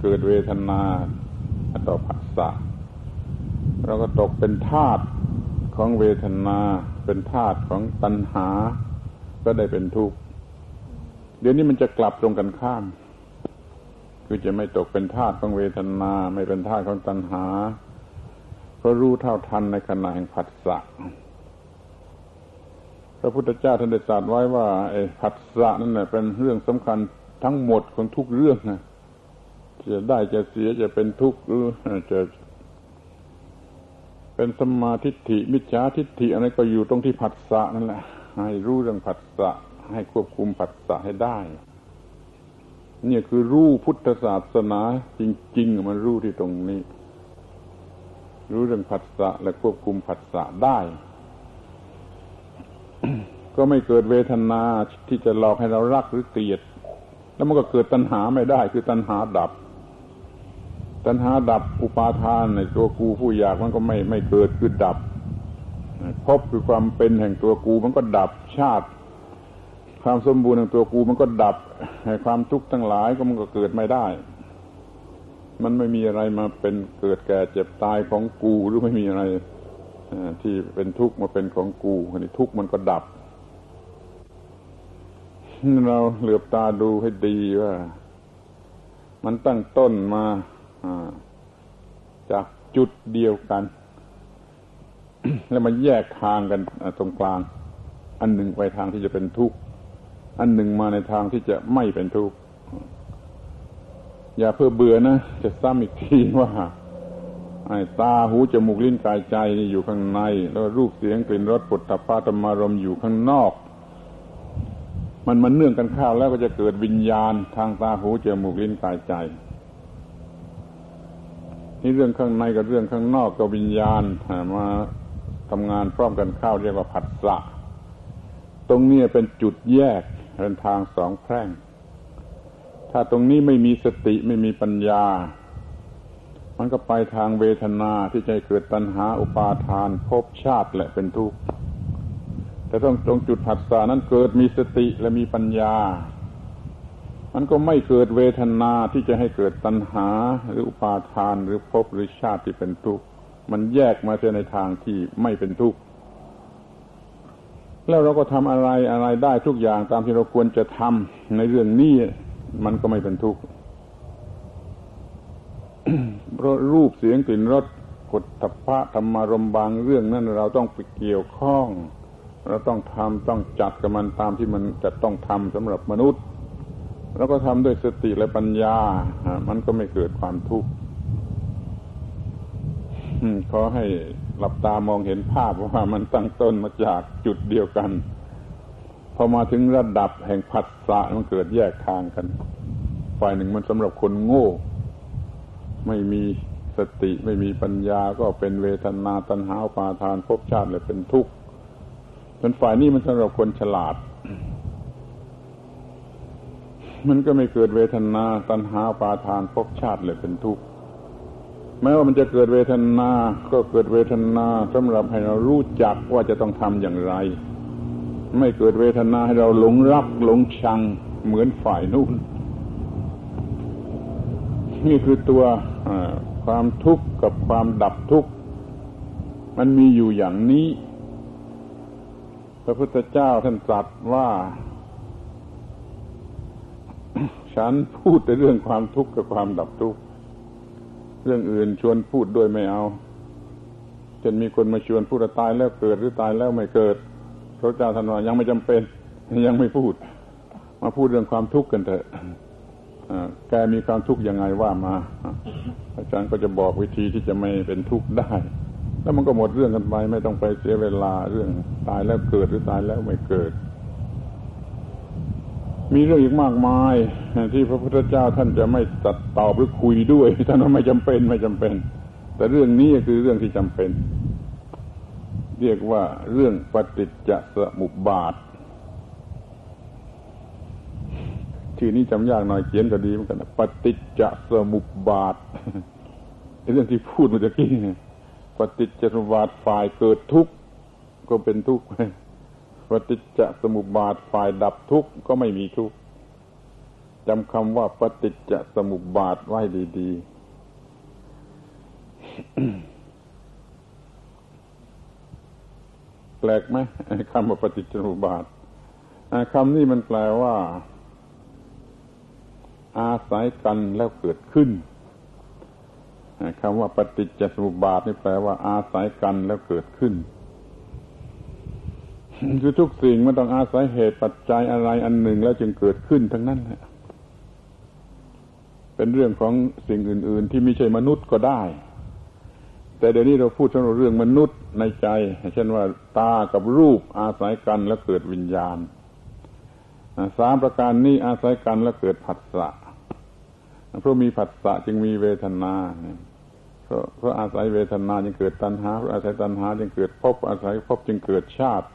เกิดเวทนาต่อผัสสะเราก็ตกเป็นทาตของเวทนา เป็นทาตของตัณหา ก็ได้เป็นทุกข์เดี๋ยวนี้มันจะกลับตรงกันข้าม คือจะไม่ตกเป็นทาสของเวทนา ไม่เป็นทาสของตัณหา ราะรู้เท่าทันในขณะแห่งผัสสะพระพุทธเจ้าท่านได้ตรัสไว้ว่าไอ้ผัสสะนั่นแหละเป็นเรื่องสำคัญทั้งหมดของทุกเรื่องนะจะได้จะเสียจะเป็นทุกข์หรือจะเป็นสมาธิฐิมิจฉาทิฏฐิอะไรก็อยู่ตรงที่ผัสสะนั่นแหละให้รู้เรื่องผัสสะให้ควบคุมผัสสะให้ได้ เนี่ยคือรู้พุทธศาสนาจริง ๆ มันรู้ที่ตรงนี้ รู้เรื่องผัสสะและควบคุมผัสสะได้ ก็ไม่เกิดเวทนาที่จะหลอกให้เรารักหรือเกลียด แล้วมันก็เกิดตัณหาไม่ได้ คือตัณหาดับ ตัณหาดับอุปาทานในตัวกูผู้อยากมันก็ไม่ไม่เกิดคือดับพบคือความเป็นแห่งตัวกูมันก็ดับชาติ ความสมบูรณ์ของตัวกูมันก็ดับความทุกข์ทั้งหลายก็มันก็เกิดไม่ได้ มันไม่มีอะไรมาเป็นเกิดแก่เจ็บตายของกูหรือไม่มีอะไรที่เป็นทุกข์มาเป็นของกูอันนี้ทุกข์มันก็ดับ เราเหลือบตาดูให้ดีว่า มันตั้งต้นมาจากจุดเดียวกัน แล้วมันแยกทางกันตรงกลาง อันหนึ่งไปทางที่จะเป็นทุกข์อันหนึ่งมาในทางที่จะไม่เป็นทุกข์ อย่าเพื่อเบื่อนะ จะซ้ำอีกทีว่าไอ้ตาหูจมูกลิ้นกายใจนี่อยู่ข้างใน แล้วรูปเสียงกลิ่นรสปุถะพาธรรมารมอยู่ข้างนอก มันมันเนื่องกันข้าวแล้วก็จะเกิดวิญญาณทางตาหูจมูกลิ้นกายใจ นี่เรื่องข้างในกับเรื่องข้างนอกกับวิญญาณมาทำงานพร้อมกันข้าวเรียกว่าผัสสะตรงนี้เป็นจุดแยกเป็นทางสองแพร่ง ถ้าตรงนี้ไม่มีสติไม่มีปัญญา มันก็ไปทางเวทนาที่จะเกิดตัณหาอุปาทานภพชาติแหละเป็นทุกข์แต่ต้องตรงจุดผัสสะนั้นเกิดมีสติและมีปัญญา มันก็ไม่เกิดเวทนาที่จะให้เกิดตัณหาหรืออุปาทานหรือภพหรือชาติที่เป็นทุกข์มันแยกมาเสียในทางที่ไม่เป็นทุกข์แล้วเราก็ทำอะไรอะไรได้ทุกอย่างตามที่เราควรจะทำในเรื่องนี้ มันก็ไม่เป็นทุกข์เพราะรูปเสียงกลิ่นรสกฎทัพพะธรรมารมบางเรื่องนั้นเราต้องไปเกี่ยวข้อง เราต้องทำต้องจัดกับมันตามที่มันจะต้องทำสำหรับมนุษย์ แล้วก็ทำด้วยสติและปัญญา มันก็ไม่เกิดความทุกข์ขอให้หลับตามองเห็นภาพว่ามันตั้งต้นมาจากจุดเดียวกัน พอมาถึงระดับแห่งผัสสะมันเกิดแยกทางกัน ฝ่ายหนึ่งมันสำหรับคนโง่ ไม่มีสติไม่มีปัญญาก็เป็นเวทนาตัณหาปาทานภพชาติเลยเป็นทุกข์เป็นฝ่ายนี้มันสำหรับคนฉลาด มันก็ไม่เกิดเวทนาตัณหาปาทานภพชาติเลยเป็นทุกข์แม้ว่ามันจะเกิดเวทนา ก็เกิดเวทนาสำหรับให้เรารู้จักว่าจะต้องทำอย่างไร ไม่เกิดเวทนาให้เราหลงรักหลงชังเหมือนฝ่ายนู้นนี่คือตัวความทุกข์กับความดับทุกข์ มันมีอยู่อย่างนี้ พระพุทธเจ้าท่านตรัสว่า ฉันพูดแต่เรื่องความทุกข์กับความดับทุกข์ เรื่องอื่นชวนพูดด้วยไม่เอาจนมีคนมาชวนพูดตายแล้วเกิดหรือตายแล้วไม่เกิด พระเจ้าท่านว่ายังไม่จำเป็น ยังไม่พูด มาพูดเรื่องความทุกข์กันเถอะแกมีความทุกข์ยังไงว่ามา อาจารย์ก็จะบอกวิธีที่จะไม่เป็นทุกข์ได้ แล้วมันก็หมดเรื่องกันไป ไม่ต้องไปเสียเวลาเรื่องตายแล้วเกิดหรือตายแล้วไม่เกิด มีเรื่องอีกมากมาย ที่พระพุทธเจ้าท่านจะไม่ตัดตอบหรือคุยด้วยท่านว่าไม่จำเป็นไม่จำเป็น แต่เรื่องนี้คือเรื่องที่จำเป็น เรียกว่าเรื่องปฏิจจสมุปบาท ชื่อนี้จำยากหน่อยเขียนก็ดีเหมือนกันปฏิจจสมุปบาทเรื่องที่พูดเมื่อกี้ปฏิจจสมุปบาทฝ่ายเกิดทุกข์ก็เป็นทุกข์ปฏิจจสมุปบาทฝ่ายดับทุกข์ก็ไม่มีทุกข์จำคำว่าปฏิจจสมุปบาทไว้ดี ๆ แปลกไหมคำว่าปฏิจจุบาทคำนี้มันแปลว่า อาศัยกันแล้วเกิดขึ้นคำว่าปฏิจจสมุปบาทนี่แปลว่า อาศัยกันแล้วเกิดขึ้น คือทุกสิ่งมันต้องอาศัยเหตุปัจจัยอะไรอันหนึ่งแล้วจึงเกิดขึ้นทั้งนั้นแหละเป็นเรื่องของสิ่งอื่น ๆ ที่ไม่ใช่มนุษย์ก็ได้ แต่เดี๋ยวนี้เราพูดถึงเรื่องมนุษย์ในใจ เช่นว่าตากับรูปอาศัยกันแล้วเกิดวิญญาณสามประการนี้อาศัยกันแล้วเกิดผัสสะเพราะมีผัสสะจึงมีเวทนาเพราะเพราะอาศัยเวทนาจึงเกิดตัณหาเพราะอาศัยตัณหาจึงเกิดภพอาศัยภพจึงเกิดชาติ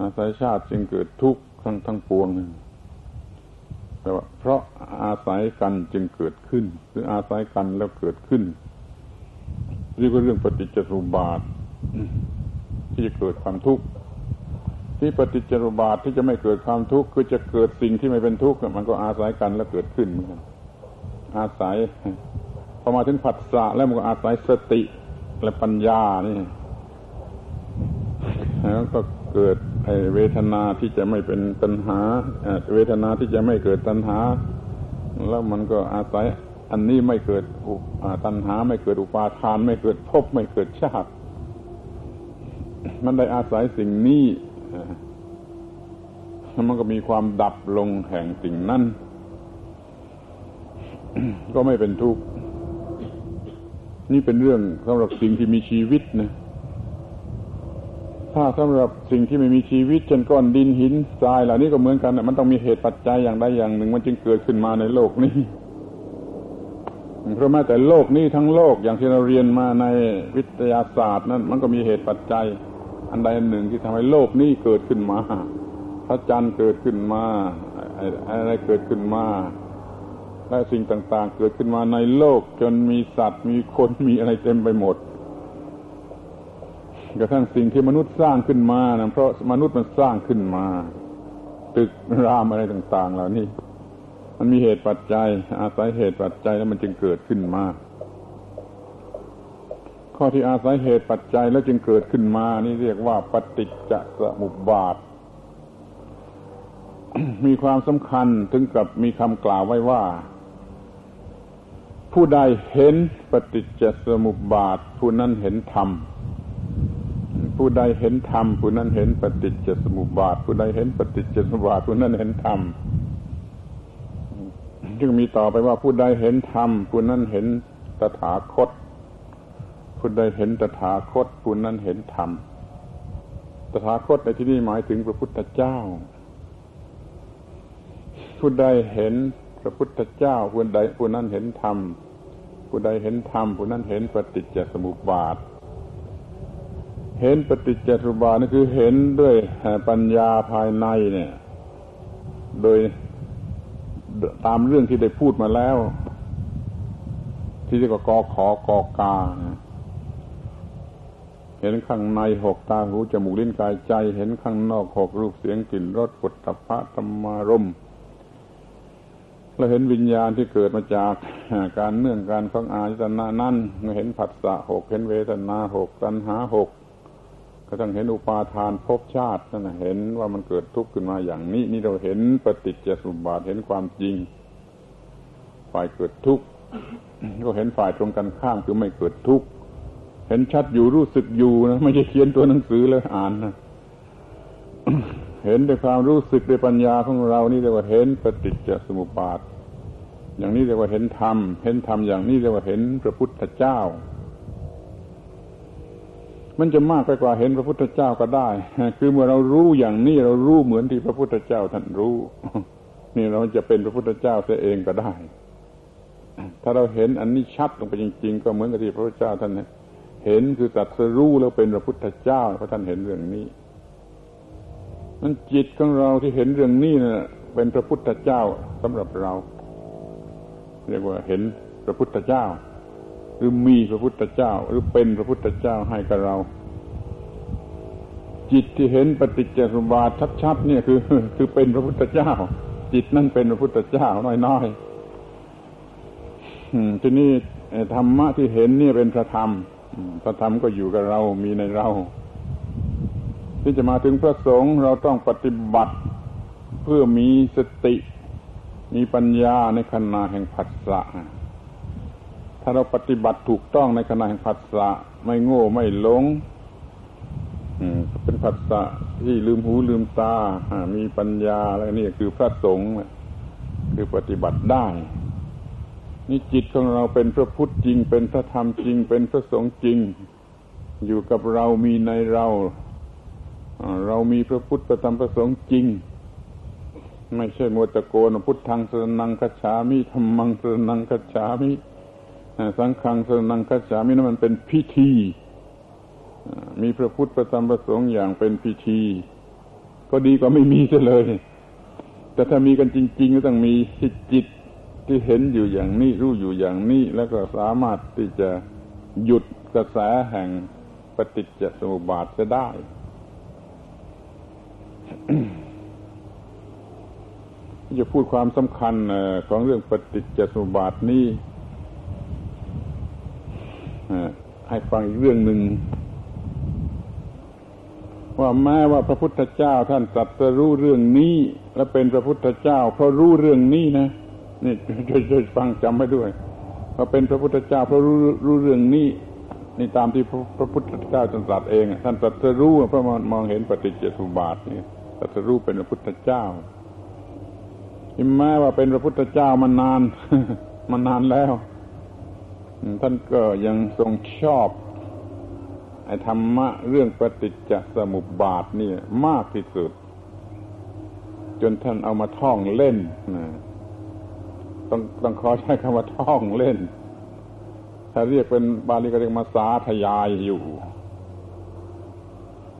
อาศัยชาติจึงเกิดทุกข์ทั้งทั้งปวงแปลว่าเพราะอาศัยกันจึงเกิดขึ้น หรืออาศัยกันแล้วเกิดขึ้น เรียกว่าเรื่องปฏิจจสุบาท ที่จะเกิดความทุกข์ที่ปฏิจจสุบาทที่จะไม่เกิดความทุกข์คือจะเกิดสิ่งที่ไม่เป็นทุกข์มันก็อาศัยกันแล้วเกิดขึ้นเหมือนกันอาศัยพอมาถึงผัสสะแล้วมันก็อาศัยสติและปัญญานี่แล้วก็เกิดเวทนาที่จะไม่เป็นตัณหาเวทนาที่จะไม่เกิดตัณหา แล้วมันก็อาศัย อันนี้ไม่เกิดตัณหาไม่เกิดอุปาทาน ไม่เกิดภพไม่เกิดชาติ มันได้อาศัยสิ่งนี้มันก็มีความดับลงแห่งสิ่งนั้นก็ไม่เป็นทุกข์นี่เป็นเรื่องสำหรับสิ่งที่มีชีวิตนะถ้าสำหรับสิ่งที่ไม่มีชีวิตเช่นก้อนดินหินทรายเหล่านี้ก็เหมือนกันนะมันต้องมีเหตุปัจจัยอย่างใดอย่างหนึ่ง มันจึงเกิดขึ้นมาในโลกนี้ เพราะแม้แต่โลกนี้ทั้งโลกอย่างที่เราเรียนมาในวิทยาศาสตร์นั้น มันก็มีเหตุปัจจัย อันใดอันหนึ่งที่ทำให้โลกนี้เกิดขึ้นมาพระจันทร์เกิดขึ้นมาอะไรเกิดขึ้นมาและสิ่งต่าง ๆ เกิดขึ้นมาในโลกจนมีสัตว์ มีคนมีอะไรเต็มไปหมดกระทั่งสิ่งที่มนุษย์สร้างขึ้นมานะเพราะมนุษย์มันสร้างขึ้นมา ตึกรามอะไรต่าง ๆ เหล่านี้ มันมีเหตุปัจจัย อาศัยเหตุปัจจัยแล้วมันจึงเกิดขึ้นมา ข้อที่อาศัยเหตุปัจจัยแล้วจึงเกิดขึ้นมา นี่เรียกว่าปฏิจจสมุปบาท มีความสำคัญถึงกับมีคำกล่าวไว้ว่า ผู้ใดเห็นปฏิจจสมุปบาท ผู้นั้นเห็นธรรมผู้ใดเห็นธรรมผู้นั้นเห็นปฏิจจสมุปบาท ผู้ใดเห็นปฏิจจสมุปบาทผู้นั้นเห็นธรรม จึงมีต่อไปว่าผู้ใดเห็นธรรมผู้นั้นเห็นตถาคตผู้ใดเห็นตถาคตผู้นั้นเห็นธรรมตถาคตในที่นี้หมายถึงพระพุทธเจ้าผู้ใดเห็นพระพุทธเจ้าผู้ใดผู้นั้นเห็นธรรมผู้ใดเห็นธรรมผู้นั้นเห็นปฏิจจสมุปบาท เห็นปฏิจจสมุปบาทนั่นคือเห็นด้วยปัญญาภายในเนี่ย โดย ตามเรื่องที่ได้พูดมาแล้ว ที่เรียกว่ากอขอกอกา เห็นข้างในหกตาหูจมูกลิ้นกายใจ เห็นข้างนอกหกรูปเสียงกลิ่นรสปุถะพระธรรมารมเราเห็นวิญญาณที่เกิดมาจากการเนื่องการของอาจตนานั่นเห็นผัสสะหกเห็นเวทนาหกตัณหาหก ก็ต้องเห็นอุปาทานภพชาตินั่นเห็นว่ามันเกิดทุกข์ขึ้นมาอย่างนี้ นี่เราเห็นปฏิจจสมุปบาทเห็นความจริง ฝ่ายเกิดทุกข์ก็เห็นฝ่ายตรงกันข้ามคือไม่เกิดทุกข์เห็นชัดอยู่รู้สึกอยู่นะไม่ใช่เขียนตัวหนังสือแล้วอ่านนะเห็นด้วยความรู้สึกด้วยปัญญาของเรา นี่เรียกว่าเห็นปฏิจจสมุปบาท อย่างนี้เรียกว่าเห็นธรรม เห็นธรรมอย่างนี้เรียกว่าเห็นพระพุทธเจ้า มันจะมากไปกว่าเห็นพระพุทธเจ้าก็ได้ คือเมื่อเรารู้อย่างนี้เรารู้เหมือนที่พระพุทธเจ้าท่านรู้ นี่เราจะเป็นพระพุทธเจ้าเสียเองก็ได้ ถ้าเราเห็นอันนี้ชัดลงไปจริง ๆ ก็เหมือนกับที่พระพุทธเจ้าท่านเห็นคือตัดสรู้แล้วเป็นพระพุทธเจ้าเพราะท่านเห็นเรื่องนี้มันจิตของเราที่เห็นเรื่องนี้นะ่ะเป็นพระพุทธเจ้าสำหรับเรา เรียกว่าเห็นพระพุทธเจ้า หรือมีพระพุทธเจ้า หรือเป็นพระพุทธเจ้าให้กับเรา จิตที่เห็นปฏิจจสมบาทชัดๆเนี่ยคือ คือเป็นพระพุทธเจ้า จิตนั่นเป็นพระพุทธเจ้าน้อยๆทีนี้ธรรมะที่เห็นนี่เป็นพระธรรมพระธรรมก็อยู่กับเรามีในเรา ที่จะมาถึงพระสงฆ์เราต้องปฏิบัติเพื่อมีสติ มีปัญญาในขณะแห่งผัสสะ ถ้าเราปฏิบัติถูกต้องในขณะแห่งผัสสะไม่โง่ไม่หลงเป็นผัสสะที่ลืมหูลืมตา มีปัญญาแล้วนี่คือพระสงฆ์คือปฏิบัติได้ นี่จิตของเราเป็นพระพุทธจริง เป็นพระธรรมจริง เป็นพระสงฆ์จริง อยู่กับเรามีในเรา เรามีพระพุทธประธรรมพระสงฆ์จริง ไม่ใช่มัวตะโกนพุทธังสนังคัจฉามิธรรมังสนังคัจฉามิ สังฆังสนังคัจฉามินั้นมันเป็นพิธี มีพระพุทธประธรรมประสงค์อย่างเป็นพิธี ก็ดีกว่าไม่มีเลย แต่ถ้ามีกันจริง ๆ ก็ต้องมีจิตที่เห็นอยู่อย่างนี้ รู้อยู่อย่างนี้ แล้วก็สามารถที่จะหยุดกระแสแห่งปฏิจจสมุปบาทจะได้จะพูดความสำคัญของเรื่องปฏิจจสมุปบาทนี้ ให้ฟังอีกเรื่องหนึ่ง ว่าแม้ว่าพระพุทธเจ้าท่านตรัสรู้เรื่องนี้ และเป็นพระพุทธเจ้า เพราะรู้เรื่องนี้นะนี่ช่วยฟังจำไว้ด้วยว่าเป็นพระพุทธเจ้า เพราะรู้รู้เรื่องนี้นี่ตามที่พระพุทธเจ้าท่านตรัสเอง ท่านตรัสรู้เพราะมันมองเห็นปฏิจจสุบาทนี่ตรัสรู้เป็นพระพุทธเจ้าแม้ว่าเป็นพระพุทธเจ้ามานานมานานแล้ว ท่านก็ยังทรงชอบไอ้ธรรมะเรื่องปฏิจจสมุปบาทนี่มากที่สุด จนท่านเอามาท่องเล่นนะต้องต้องขอใช้คำว่าท่องเล่น ถ้าเรียกเป็นบาลีก็เรียกมาสาทยายอยู่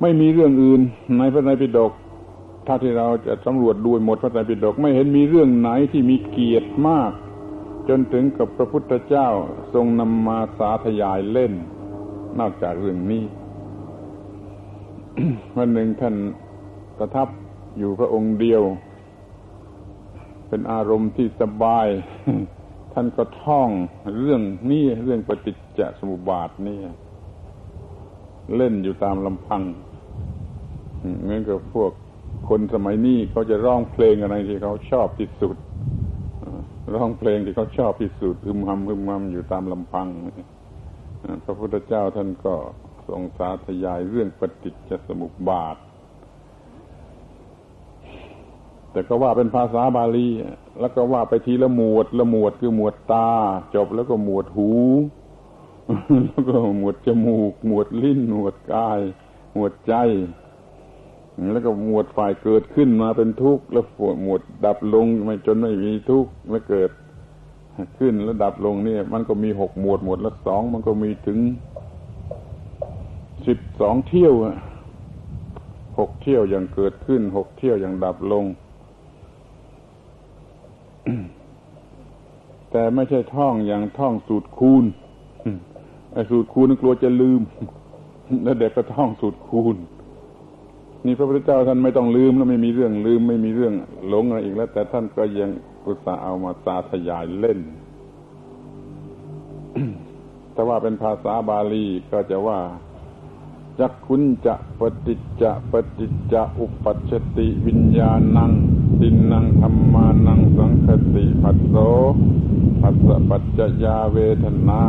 ไม่มีเรื่องอื่นในพระไตรปิฎกถ้าที่เราจะสำรวจดูหมดพระไตรปิฎกไม่เห็นมีเรื่องไหนที่มีเกียรติมาก จนถึงกับพระพุทธเจ้าทรงนำมาสาธยายเล่น นอกจากเรื่องนี้ วันหนึ่งท่านประทับอยู่พระองค์เดียว เป็นอารมณ์ที่สบาย ท่านก็ท่องเรื่องนี้เรื่องปฏิจจสมุปบาทนี่เล่นอยู่ตามลำพังเหมือนกับพวกคนสมัยนี้เขาจะร้องเพลงอะไรที่เขาชอบที่สุด ร้องเพลงที่เขาชอบที่สุดฮึมฮำฮึมฮำอยู่ตามลำพังพระพุทธเจ้าท่านก็ทรงสาธยายเรื่องปฏิจจสมุปบาท แต่ก็ว่าเป็นภาษาบาลี แล้วก็ว่าไปทีละหมวด ละหมวดคือหมวดตา จบแล้วก็หมวดหู แล้วก็หมวดจมูก หมวดลิ้น หมวดกาย หมวดใจ แล้วก็หมวดฝ่ายเกิดขึ้นมาเป็นทุกข์แล้วหมวดดับลงไม่จนไม่มีทุกข์ไม่เกิดขึ้นแล้วดับลงเนี่ย มันก็มีหกหมวดหมวดละสองมันก็มีถึงสิบสองเที่ยวหกเที่ยวอย่างเกิดขึ้นหกเที่ยวอย่างดับลง แต่ไม่ใช่ท่องอย่างท่องสูตรคูณไอ้สูตรคูณนึกลัวจะลืม แล้วเด็กก็ท่องสูตรคูณ นี่พระพุทธเจ้าท่านไม่ต้องลืมแล้วไม่มีเรื่องลืมไม่มีเรื่องหลงอะไรอีกแล้ว แต่ท่านก็ยังอุตส่าห์เอามาสาธยายเล่นถ้าว่าเป็นภาษาบาลีก็จะว่าจักขุนจะปฏิจจะปฏิจจะอุปัชติวิญญาณังดินนังธรรมานังสังคติปัสโสปัสสปัจจยาเวทนา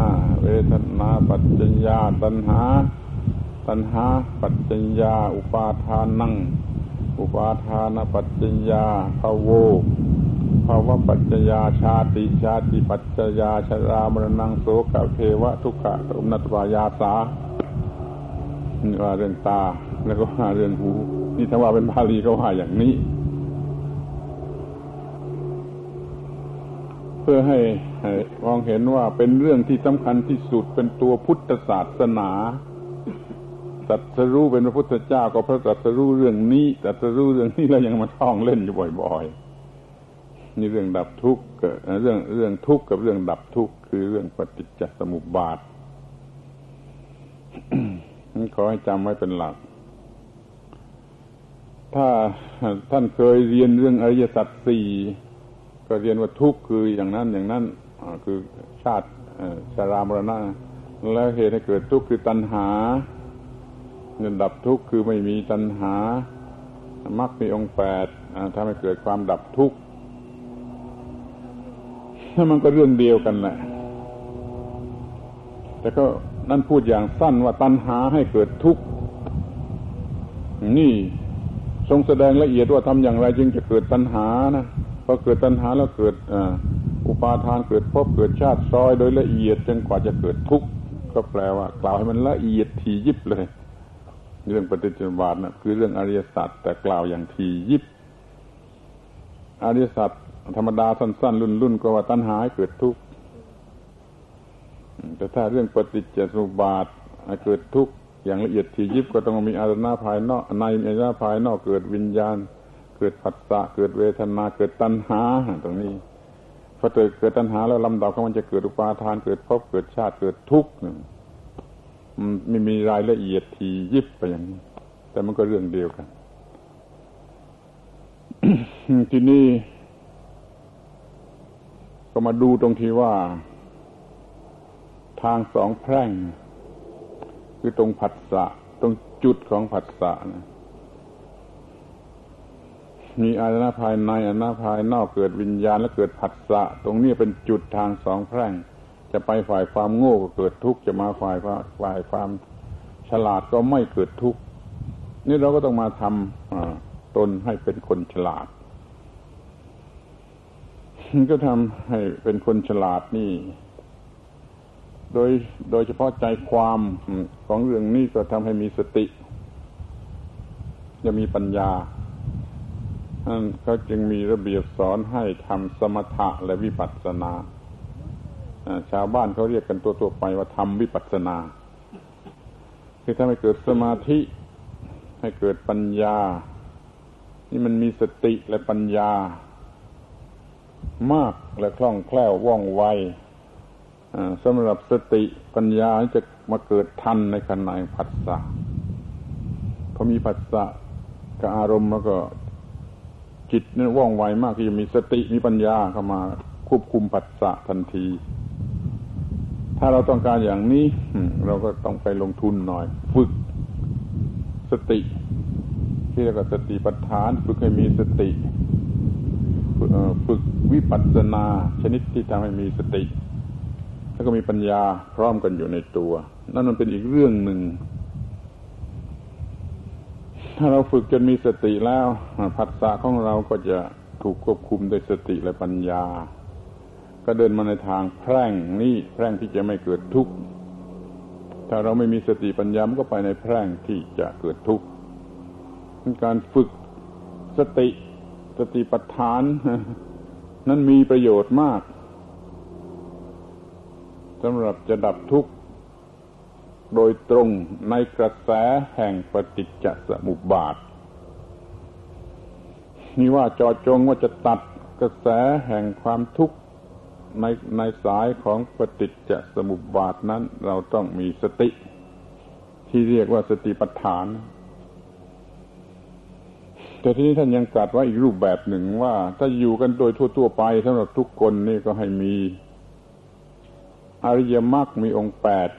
เวทนาปัจจยาตัณหา ตัณหาปัจจยาอุปาทานัง อุปาทานปัจจยาภโวภาวะปัจจยาชาติ ชาติปัจจยาชรามรณังโสกเทวะทุกขะอุนัตวายาสาว่าเรื่องตา แล้วก็ว่าเรื่องหู นี่ถ้าว่าเป็นบาลีก็ว่าอย่างนี้ เพื่อให้มองเห็นว่าเป็นเรื่องที่สำคัญที่สุดเป็นตัวพุทธศาสนา ตัดสรู้เป็นพระพุทธเจ้าก็เพราะตัดสรู้เรื่องนี้ตัดสรู้เรื่องนี้แล้วยังมาท่องเล่นอยู่บ่อยๆนี่เรื่องดับทุกข์เรื่องเรื่องทุกข์กับเรื่องดับทุกข์คือเรื่องปฏิจจสมุปบาทขอให้จำไว้เป็นหลัก ถ้าท่านเคยเรียนเรื่องอริยสัจสี่ก็เรียนว่าทุกข์คืออย่างนั้นอย่างนั้นคือชาติชารามรณะแล้วเหตุให้เกิดทุกข์คือตัณหา เงินดับทุกข์คือไม่มีตัณหามักมีองค์แปดทำให้เกิดความดับทุกข์มันก็เรื่องเดียวกันแหละ แต่ก็นั่นพูดอย่างสั้นว่าตัณหาให้เกิดทุกข์นี่ทรงแสดงละเอียดว่าทำอย่างไร จึงจะเกิดตัณหานะพอเกิดตัณหาแล้วเกิดอุปาทานเกิดพบเกิดชาติซอยโดยละเอียดจนกว่าจะเกิดทุกข์ก็แปลว่า กล่าวให้มันละเอียดทียิบเลย เรื่องปฏิจจบาทนะคือเรื่องอริยสัจแต่กล่าวอย่างทียิบ อริยสัจธรรมดาสั้นๆ รุ่นๆก็ว่าตัณหาเกิดทุกข์แต่ถ้าเรื่องปฏิจจสุบาทเกิดทุกข์อย่างละเอียดถี่ยิบก็ต้องมีอารณาภายนอกในอารณาภายนอกเกิดวิญญาณ เกิดผัสสะเกิดเวทนาเกิดตัณหาตรงนี้พอเกิดเกิดตัณหาแล้วลำดับของมันจะเกิดอุปาทานเกิดภพเกิดชาติเกิดทุกข์ มันไม่มีรายละเอียดทียิบไปอย่างนี้ แต่มันก็เรื่องเดียวกัน ทีนี้ก็มาดูตรงที่ว่า ทางสองแพร่ง คือตรงผัสสะตรงจุดของผัสสะนะมีอายนะภายในอายนะภายนอกเกิดวิญญาณแล้วเกิดผัสสะ ตรงนี้เป็นจุดทางสองแพร่ง จะไปฝ่ายความโง่ก็เกิดทุกข์จะมาฝ่ายฝ่ายความฉลาดก็ไม่เกิดทุกข์นี่เราก็ต้องมาทำตนให้เป็นคนฉลาด ก็ทำให้เป็นคนฉลาดนี่ โดยโดยเฉพาะใจความของเรื่องนี้ก็ทำให้มีสติ จะมีปัญญาท่านเขาจึงมีระเบียบสอนให้ทำสมถะและวิปัสสนา ชาวบ้านเขาเรียกกันตัวตัวไปว่าทำวิปัสสนาคือถ้าให้เกิดสมาธิ ให้เกิดปัญญา นี่มันมีสติและปัญญา มากและคล่องแคล่วว่องไวสำหรับสติปัญญาจะมาเกิดทันในขณะผัสสะพอมีผัสสะกับอารมณ์แล้วก็จิตนั้นว่องไวมากที่จะมีสติมีปัญญาเข้ามาควบคุมผัสสะทันที ถ้าเราต้องการอย่างนี้เราก็ต้องไปลงทุนหน่อย ฝึกสติ ที่เรียกว่าสติปัฏฐาน ฝึกให้มีสติ ฝึกวิปัสสนา ชนิดที่ทำให้มีสติ แล้วก็มีปัญญาพร้อมกันอยู่ในตัว นั่นมันเป็นอีกเรื่องหนึ่ง ถ้าเราฝึกจนมีสติแล้วผัสสะของเราก็จะถูกควบคุมโดยสติและปัญญา ก็เดินมาในทางแพร่งนี่แพร่งที่จะไม่เกิดทุกข์ถ้าเราไม่มีสติปัญญามันก็ไปในแพร่งที่จะเกิดทุกข์การฝึกสติสติปัฏฐาน นั้นมีประโยชน์มากสำหรับจะดับทุกข์โดยตรงในกระแสแห่งปฏิจจสมุปบาท นี่ว่าจอจงว่าจะตัดกระแสแห่งความทุกข์ ในในสายของปฏิจจสมุปบาทนั้น เราต้องมีสติ ที่เรียกว่าสติปัฏฐาน แต่ที่นี้ท่านยังตรัสไว้อีกรูปแบบหนึ่งว่า ถ้าอยู่กันโดยทั่ว ๆ ไปสำหรับทุกคนนี่ก็ให้มี อริยมรรคมีองค์แปด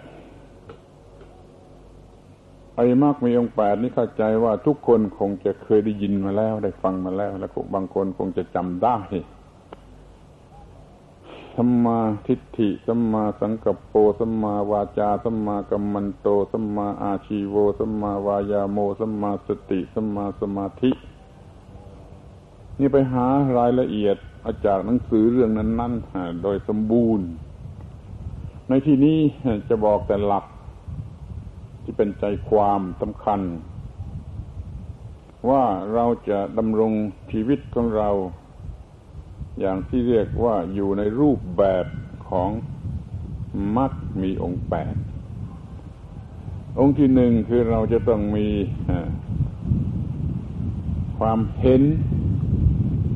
อริยมรรคมีองค์แปดนี่เข้าใจว่าทุกคนคงจะเคยได้ยินมาแล้ว ได้ฟังมาแล้ว แล้วบางคนคงจะจำได้ สัมมาทิฏฐิสัมมาสังกัปโปสัมมาวาจาสัมมากัมมันโตสัมมาอาชีโวสัมมาวายาโมสัมมาสติสัมมาสมาธิ นี่ไปหารายละเอียดอาจากหนังสือเรื่องนั้นๆโดยสมบูรณ์ ในที่นี้จะบอกแต่หลัก ที่เป็นใจความสำคัญ ว่าเราจะดำรงชีวิตของเรา อย่างที่เรียกว่าอยู่ในรูปแบบของมักมีองค์แปดองค์ที่หนึ่งคือเราจะต้องมีความเห็น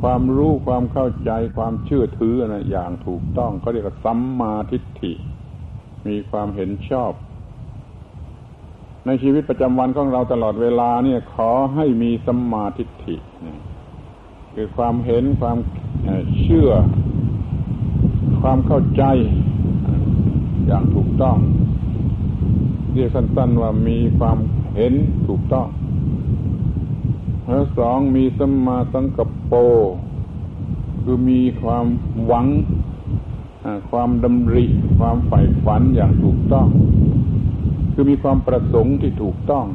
ความรู้ความเข้าใจความเชื่อถือนะอย่างถูกต้องเขาเรียกว่าสัมมาทิฏฐิ มีความเห็นชอบ ในชีวิตประจำวันของเราตลอดเวลาเนี่ย ขอให้มีสัมมาทิฏฐิ คือความเห็นความเชื่อ ความเข้าใจอย่างถูกต้องเรียกสั้นๆว่ามีความเห็นถูกต้องแล้วสองมีสัมมาสังกัปโปคือมีความหวังความดำริ ความใฝ่ฝันอย่างถูกต้อง คือมีความประสงค์ที่ถูกต้อง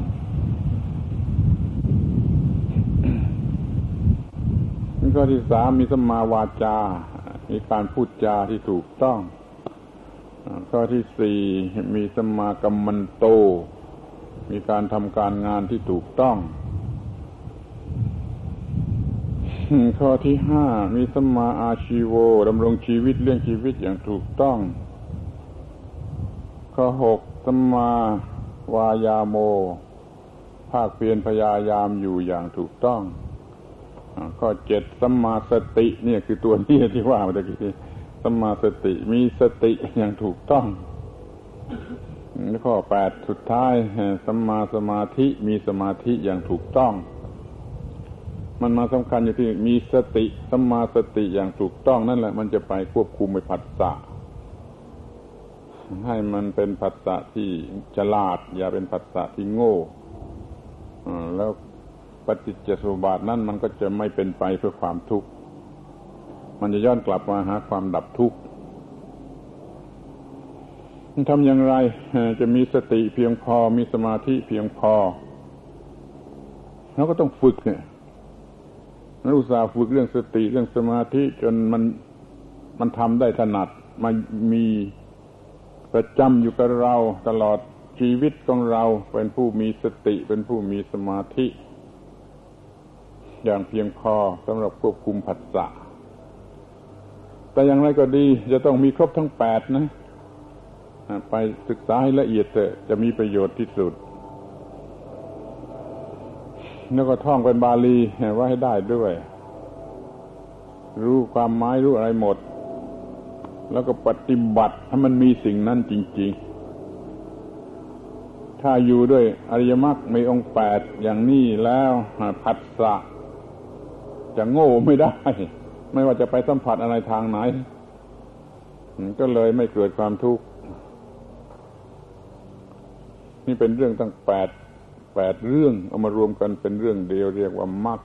ข้อที่สามมีสมาวาจา มีการพูดจาที่ถูกต้อง ข้อที่สี่มีสมากัมมันโต มีการทำการงานที่ถูกต้อง ข้อที่ห้ามีสมาอาชีโวดำรงชีวิตเลี้ยงชีวิตอย่างถูกต้อง ข้อหกสมาวายาโม ภาคเพียรพยายามอยู่อย่างถูกต้อง ข้อเจ็ดสัมมาสติเนี่ยคือตัวนี้ที่ว่าเมื่อกี้สัมาสติมีสติอย่างถูกต้องข้อแปดสุดท้ายสัมมาสมาธิมีสมาธิอย่างถูกต้อง มันมาสำคัญอยู่ที่มีสติสัมมาสติอย่างถูกต้องนั่นแหละ มันจะไปควบคุมไปผัสสะให้มันเป็นผัสสะที่ฉลาด อย่าเป็นผัสสะที่โง่แล้ว ปฏิจจสมุปบาทนั่นมันก็จะไม่เป็นไปเพื่อความทุกข์ มันจะย้อนกลับมาหาความดับทุกข์ทำอย่างไรจะมีสติเพียงพอมีสมาธิเพียงพอเราก็ต้องฝึกเนี่ยนักอุตสาห์ฝึกเรื่องสติเรื่องสมาธิจนมันมันทำได้ถนัดมันมีประจำอยู่กับเราตลอดชีวิตของเราเป็นผู้มีสติเป็นผู้มีสมาธิ อย่างเพียงพอสำหรับควบคุมผัสสะ แต่อย่างไรก็ดีจะต้องมีครบทั้งแปดนะ ไปศึกษาให้ละเอียดเถอะจะมีประโยชน์ที่สุด แล้วก็ท่องเป็นบาลีไว้ให้ได้ด้วย รู้ความหมายรู้อะไรหมด แล้วก็ปฏิบัติให้มันมีสิ่งนั้นจริง ๆถ้าอยู่ด้วยอริยมรรคมีองค์แปดอย่างนี้แล้วผัสสะ จะโง่ไม่ได้ ไม่ว่าจะไปสัมผัสอะไรทางไหน ก็เลยไม่เกิดความทุกข์ นี่เป็นเรื่องตั้งแปดแปดเรื่องเอามารวมกันเป็นเรื่องเดียวเรียกว่ามรรค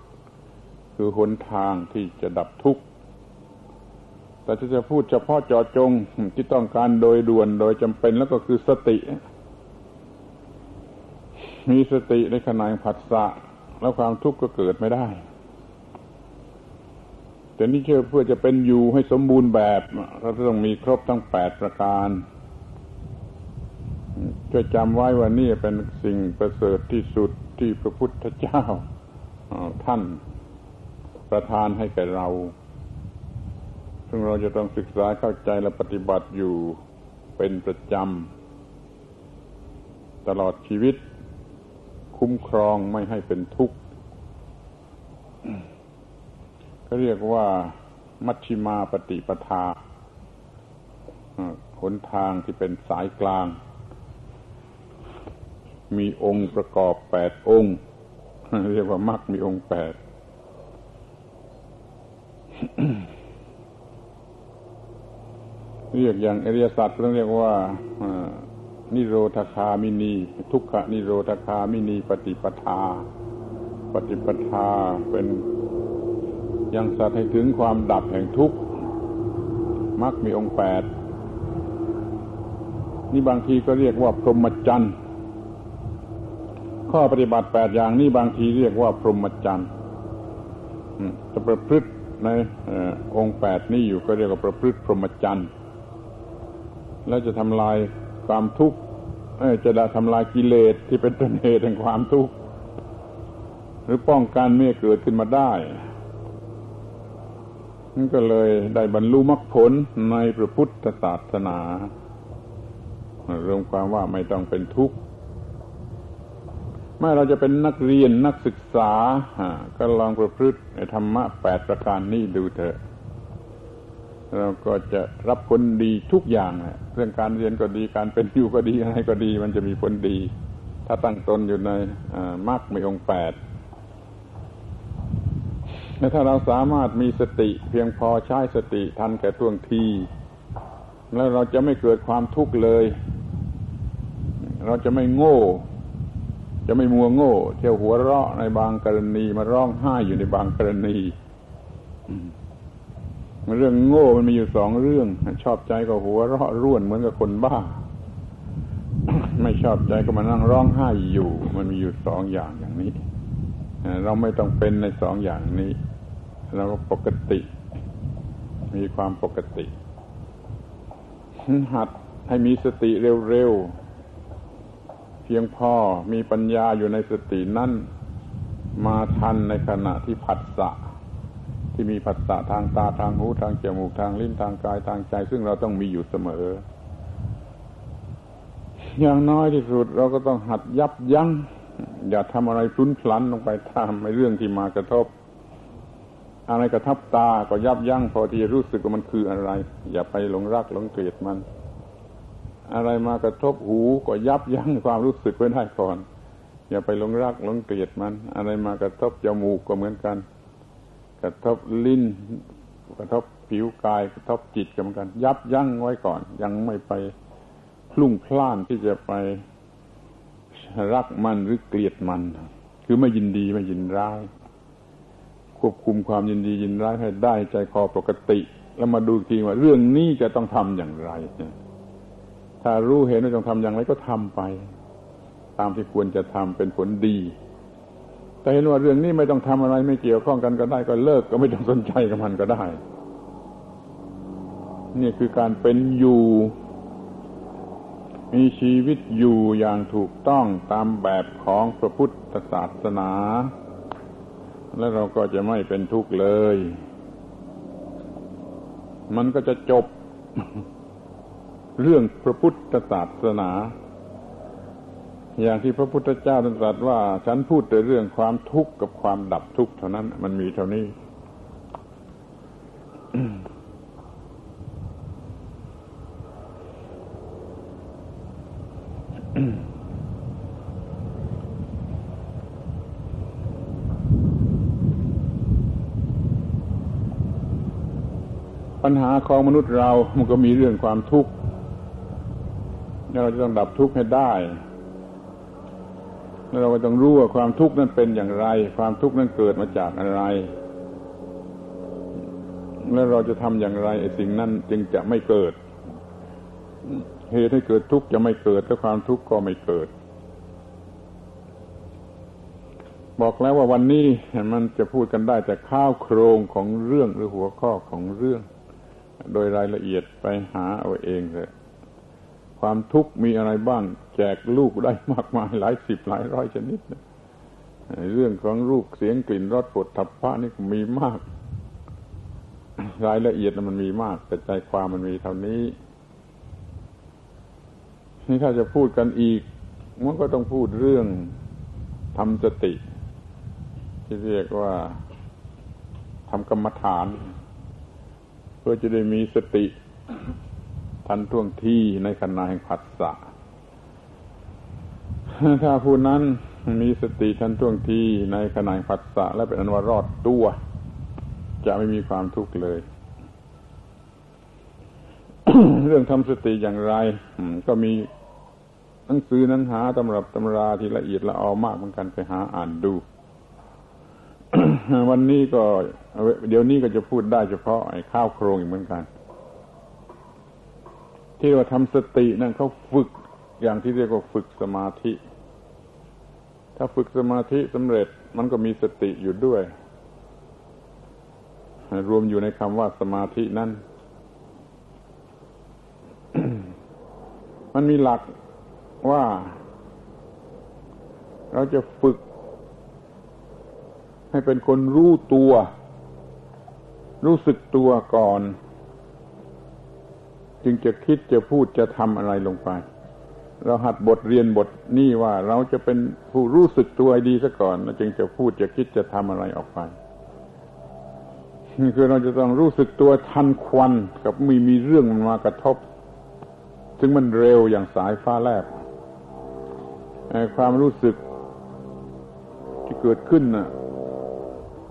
คือหนทางที่จะดับทุกข์ แต่จะจะพูดเฉพาะจาะจงที่ต้องการโดยด่วนโดยจำเป็นแล้วก็คือสติ มีสติในขณะผัสสะแล้วความทุกข์ก็เกิดไม่ได้ แต่นี่เชื่อเพื่อจะเป็นอยู่ให้สมบูรณ์แบบเราต้องมีครบทั้งแปดประการช่วยจำไว้ว่านี่เป็นสิ่งประเสริฐที่สุดที่พระพุทธเจ้าท่านประทานให้แก่เรา ซึ่งเราจะต้องศึกษาเข้าใจและปฏิบัติอยู่เป็นประจำตลอดชีวิต คุ้มครองไม่ให้เป็นทุกข์ เรียกว่ามัชชิมาปฏิปทาหนทางที่เป็นสายกลาง มีองค์ประกอบแปดองค์ เรียกว่ามักมีองค์แปดเรียกอย่างอริยสัจต้องเรียกว่านิโรธคามินี ทุกขนิโรธคามินี ปฏิปทา ปฏิปทาเป็น ยังสัตว์ให้ถึงความดับแห่งทุกข์มักมีองค์แปดนี่บางทีก็เรียกว่าพรหมจรรย์ข้อปฏิบัติแปดอย่างนี่บางทีเรียกว่าพรหมจรรย์จะประพฤติในองค์แปดนี้อยู่ก็เรียกว่าประพฤติพรหมจรรย์แล้วจะทำลายความทุกข์จะได้ทำลายกิเลสที่เป็นต้นเหตุแห่งความทุกข์หรือป้องกันไม่เกิดขึ้นมาได้ ก็เลยได้บรรลุมรรคผลในพระพุทธศาสนารวมความว่าไม่ต้องเป็นทุกข์เมื่อเราจะเป็นนักเรียนนักศึกษา ก็ลองประพฤติธรรมะแปดประการนี้ดูเถอะ เราก็จะรับผลดีทุกอย่างเรื่องการเรียนก็ดีการเป็นอยู่ก็ดีอะไรก็ดี มันจะมีผลดี ถ้าตั้งตนอยู่ในมรรคมีองค์แปด และถ้าเราสามารถมีสติ เพียงพอใช้สติทันแก่ท่วงที แล้วเราจะไม่เกิดความทุกข์เลย เราจะไม่โง่ จะไม่มัวโง่ เที่ยวหัวเราะในบางกรณีมาร้องไห้อยู่ในบางกรณีเรื่องโง่มันมีอยู่สองเรื่อง ชอบใจก็หัวเราะร่วนเหมือนกับคนบ้า ไม่ชอบใจก็มานั่งร้องไห้อยู่ มันมีอยู่สองอย่างอย่างนี้ เราไม่ต้องเป็นในสองอย่างนี้ เราก็ปกติ มีความปกติ หัดให้มีสติเร็วๆ เพียงพอมีปัญญาอยู่ในสตินั่นมาทันในขณะที่ผัสสะที่มีผัสสะทางตาทางหูทางจมูกทางลิ้นทางกายทางใจ ซึ่งเราต้องมีอยู่เสมอ อย่างน้อยที่สุดเราก็ต้องหัดยับยัง้ง อย่าทำอะไรพลุนพลันลงไปตามในเรื่องที่มากระทบ อะไรกระทับตาก็ยับยั้งพอที่จะรู้สึกว่ามันคืออะไร อย่าไปหลงรักหลงเกลียดมัน อะไรมากระทบหูก็ยับยั้งความรู้สึกไว้ได้ก่อน อย่าไปหลงรักหลงเกลียดมัน อะไรมากระทบจมูกก็เหมือนกัน กระทบลิ้น กระทบผิวกายกระทบจิตกันกัน ยับยั้งไว้ก่อน ยังไม่ไปพลุ่งพล่านที่จะไป รักมันหรือเกลียดมัน คือไม่ยินดีไม่ยินร้าย ควบคุมความยินดียินร้ายให้ได้ใจคอปกติ แล้วมาดูทีว่า เรื่องนี้จะต้องทำอย่างไร ถ้ารู้เห็นว่าต้องทำอย่างไรก็ทำไป ตามที่ควรจะทำเป็นผลดี แต่เห็นว่าเรื่องนี้ไม่ต้องทำอะไรไม่เกี่ยวข้องกันก็ได้ก็เลิกก็ไม่ต้องสนใจกับมันก็ได้ นี่คือการเป็นอยู่ มีชีวิตอยู่อย่างถูกต้องตามแบบของพระพุทธศาสนา และเราก็จะไม่เป็นทุกข์เลย มันก็จะจบเรื่องพระพุทธศาสนา อย่างที่พระพุทธเจ้าตรัสว่า ฉันพูดแต่เรื่องความทุกข์กับความดับทุกข์เท่านั้น มันมีเท่านี้ ปัญหาของมนุษย์เรามันก็มีเรื่องความทุกข์เราจะต้องดับทุกข์ให้ได้แล้วเราก็ต้องรู้ว่าความทุกข์นั้นเป็นอย่างไร ความทุกข์นั้นเกิดมาจากอะไร แล้วเราจะทำอย่างไรไอ้สิ่งนั้นจึงจะไม่เกิด เหตุให้เกิดทุกข์จะไม่เกิดแล้วความทุกข์ก็ไม่เกิด บอกแล้วว่าวันนี้มันจะพูดกันได้แต่ข้าวโครงของเรื่องหรือหัวข้อของเรื่อง โดยรายละเอียดไปหาเอาเองเลยความทุกข์มีอะไรบ้าง แจกลูกได้มากมายหลายสิบหลายร้อยชนิดเรื่องของรูปเสียงกลิ่นรสปดทับพระนี่มีมาก รายละเอียดมันมีมาก แต่ใจความมันมีเท่านี้ นี่ถ้าจะพูดกันอีก มันก็ต้องพูดเรื่องทำสติ ที่เรียกว่าทำกรรมฐาน เพื่อจะได้มีสติ ทันท่วงทีในขณะแห่งผัสสะถ้าผู้นั้นมีสติทันท่วงทีในขณะผัสสะและเป็นอนวารอดตัว จะไม่มีความทุกข์เลย เรื่องทำสติอย่างไร ก็มี หนังสือนั้นหาตำรับตำราที่ละเอียดละออมากเหมือนกันไปหาอ่านดู วันนี้ก็ เดี๋ยวนี้ก็จะพูดได้เฉพาะไอ้ข้าวโครงอีกเหมือนกัน ที่ว่าทำสตินั่นเขาฝึกอย่างที่เรียกว่าฝึกสมาธิ ถ้าฝึกสมาธิสำเร็จมันก็มีสติอยู่ด้วย รวมอยู่ในคำว่าสมาธินั่นมันมีหลัก ว่า เราจะฝึก ให้เป็นคนรู้ตัว รู้สึกตัวก่อน จึงจะคิดจะพูดจะทำอะไรลงไป เราหัดบทเรียนบทนี้ว่าเราจะเป็นผู้รู้สึกตัวดีซะก่อนแล้วจึงจะพูดจะคิดจะทำอะไรออกไปคือเราจะต้องรู้สึกตัวทันควันกับมีมีเรื่องมันมากระทบ ซึ่งมันเร็วอย่างสายฟ้าแลบ ความรู้สึกที่เกิดขึ้นน่ะ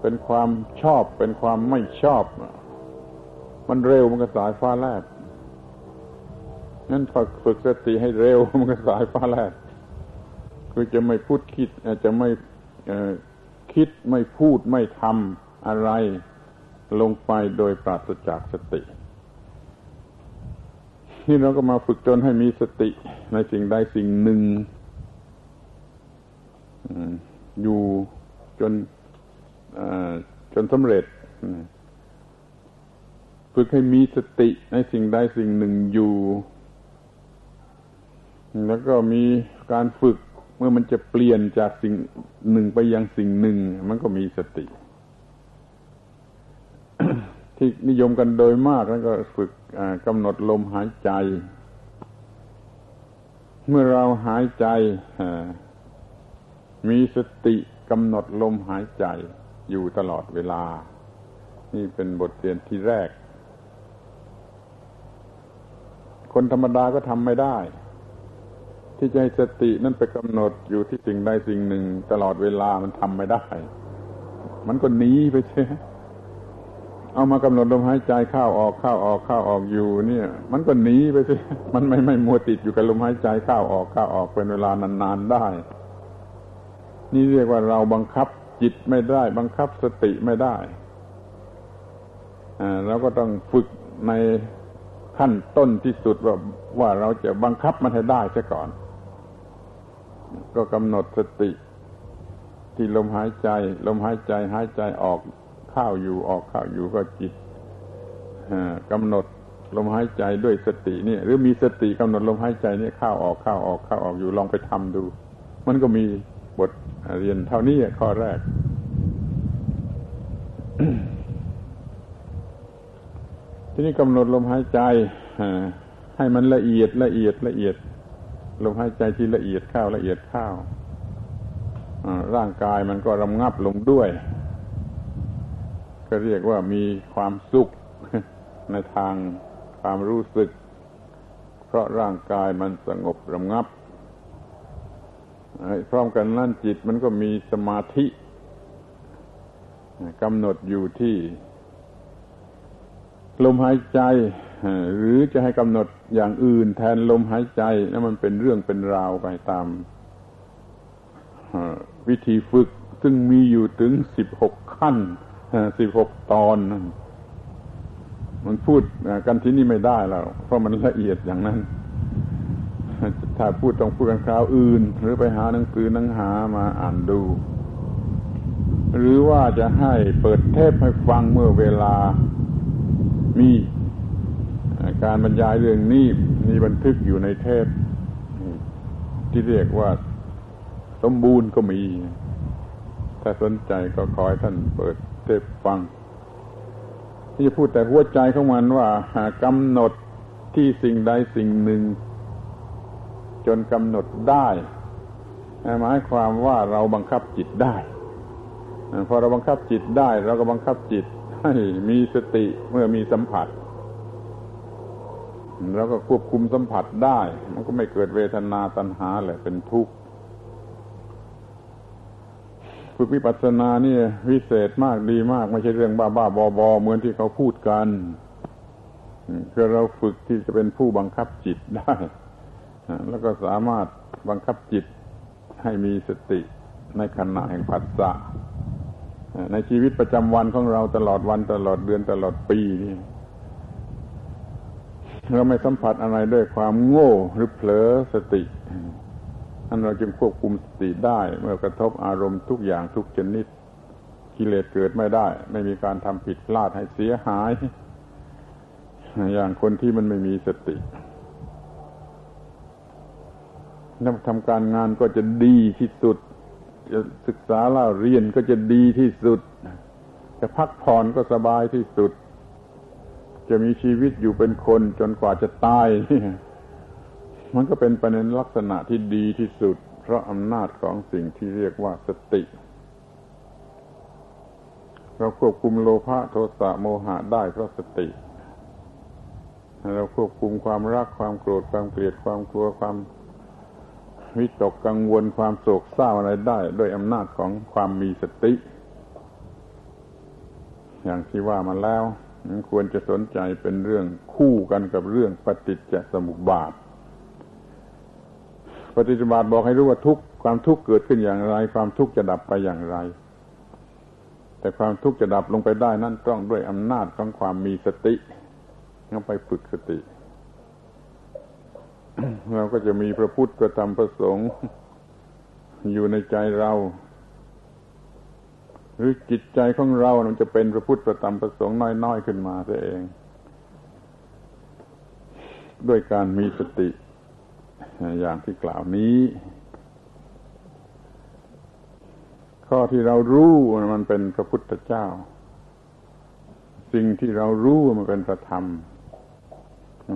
เป็นความชอบ เป็นความไม่ชอบ มันเร็วมันก็สายฟ้าแลบนั้นฝึกฝึกสติให้เร็วมันก็สายฟ้าแลบคือจะไม่พูดคิดจะไม่คิดไม่พูดไม่ทำอะไรลงไปโดยปราศจากสตินี่เราก็มาฝึกจนให้มีสติในสิ่งใดสิ่งหนึ่ง อยู่จนจนสำเร็จฝึกให้มีสติในสิ่งใดสิ่งหนึ่งอยู่ แล้วก็มีการฝึกเมื่อมันจะเปลี่ยนจากสิ่งหนึ่งไปยังสิ่งหนึ่ง มันก็มีสติ ที่นิยมกันโดยมากแล้วก็ฝึกกำหนดลมหายใจ เมื่อเราหายใจ มีสติกำหนดลมหายใจอยู่ตลอดเวลา นี่เป็นบทเรียนที่แรก คนธรรมดาก็ทำไม่ได้ ที่จะให้สตินั่นไปกำหนดอยู่ที่สิ่งใดสิ่งหนึ่ง ตลอดเวลามันทำไม่ได้ มันก็หนีไปเช่เอามากำหนดลมหายใจเข้าออกเข้าออกเข้าออกอยู่ เนี่ย มันก็หนีไปสิมันไม่ไม่มัวติดอยู่กับลมหายใจเข้าออกเข้าออกเป็นเวลานานๆได้ นี่เรียกว่าเราบังคับจิตไม่ได้ บังคับสติไม่ได้อ่าเราก็ต้องฝึกในขั้นต้นที่สุดว่าว่าเราจะบังคับมันให้ได้ซะก่อน ก็กำหนดสติ ที่ลมหายใจ ลมหายใจหายใจออกเข้าอยู่ออกเข้าอยู่ก็จิตกำหนดลมหายใจด้วยสตินี่หรือมีสติกำหนดลมหายใจนี่เข้าออกเข้าออกเข้าออกอยู่ลองไปทำดู มันก็มี บทเรียนเท่านี้ข้อแรก ทีนี้กำหนดลมหายใจให้มันละเอียดละเอียดละเอียด ลมหายใจที่ละเอียดเข้าละเอียดเข้าร่างกายมันก็รำงับลงด้วย ก็เรียกว่ามีความสุขในทางความรู้สึก เพราะร่างกายมันสงบรำงับ พร้อมกันนั่นจิตมันก็มีสมาธิกำหนดอยู่ที่ลมหายใจ หรือจะให้กำหนดอย่างอื่นแทนลมหายใจนั่นมันเป็นเรื่องเป็นราวไปตามวิธีฝึก ซึ่งมีอยู่ถึงสิบหกขั้นสิบหกตอน มันพูดกันที่นี่ไม่ได้แล้ว เพราะมันละเอียดอย่างนั้น ถ้าพูดต้องพูดกันคราวอื่น หรือไปหาหนังสือหนังหามาอ่านดู หรือว่าจะให้เปิดเทปให้ฟังเมื่อเวลามีการบรรยายเรื่องนี้มีบันทึกอยู่ในเทปที่เรียกว่าสมบูรณ์ก็มี ถ้าสนใจก็ขอให้ท่านเปิดเทปฟัง ที่จะพูดแต่หัวใจของมันว่าหากำหนดที่สิ่งใดสิ่งหนึ่ง จนกำหนดได้หมายความว่าเราบังคับจิตได้ พอเราบังคับจิตได้ เราก็บังคับจิตให้มีสติเมื่อมีสัมผัส แล้วก็ควบคุมสัมผัสได้ มันก็ไม่เกิดเวทนาตัณหาแหละเป็นทุกข์ฝึกวิปัสสนานี่วิเศษมากดีมากไม่ใช่เรื่องบ้าบ้าบอบอเหมือนที่เขาพูดกันคือเราฝึกที่จะเป็นผู้บังคับจิตได้ แล้วก็สามารถบังคับจิตให้มีสติในขณะแห่งผัสสะในชีวิตประจำวันของเราตลอดวันตลอดเดือนตลอดปีนี่เราไม่สัมผัสอะไรด้วยความโง่หรือเผลอสติ อันเราจึงควบคุมสติได้ เมื่อกระทบอารมณ์ทุกอย่างทุกชนิดกิเลสเกิดไม่ได้ ไม่มีการทำผิดพลาดให้เสียหาย อย่างคนที่มันไม่มีสติ ทำการงานก็จะดีที่สุด จะศึกษาเล่าเรียนก็จะดีที่สุด จะพักผ่อนก็สบายที่สุด จะมีชีวิตอยู่เป็นคนจนกว่าจะตายมันก็เป็นประเด็นลักษณะที่ดีที่สุด เพราะอำนาจของสิ่งที่เรียกว่าสติ เราควบคุมโลภะโทสะโมหะได้เพราะสติ เราควบคุมความรักความโกรธความเกลียดความกลัวความ วิตกกังวลความโศกเศร้าอะไรได้ด้วยอำนาจของความมีสติ อย่างที่ว่ามาแล้วควรจะสนใจเป็นเรื่องคู่กันกับเรื่องปฏิจจสมุปบาท ปฏิจจสมุปบาทบอกให้รู้ว่าทุกความทุกข์เกิดขึ้นอย่างไร ความทุกข์จะดับไปอย่างไร แต่ความทุกข์จะดับลงไปได้นั่นต้องด้วยอำนาจของความมีสติต้องไปฝึกสติ เราก็จะมีพระพุทธพระธรรมพระสงฆ์อยู่ในใจเรา หรือจิตใจของเรา มันจะเป็นพระพุทธประธรรมประสงค์น้อยๆขึ้นมาเอง ด้วยการมีสติ อย่างที่กล่าวนี้ ข้อที่เรารู้มันเป็นพระพุทธเจ้า สิ่งที่เรารู้มันเป็นพระธรรม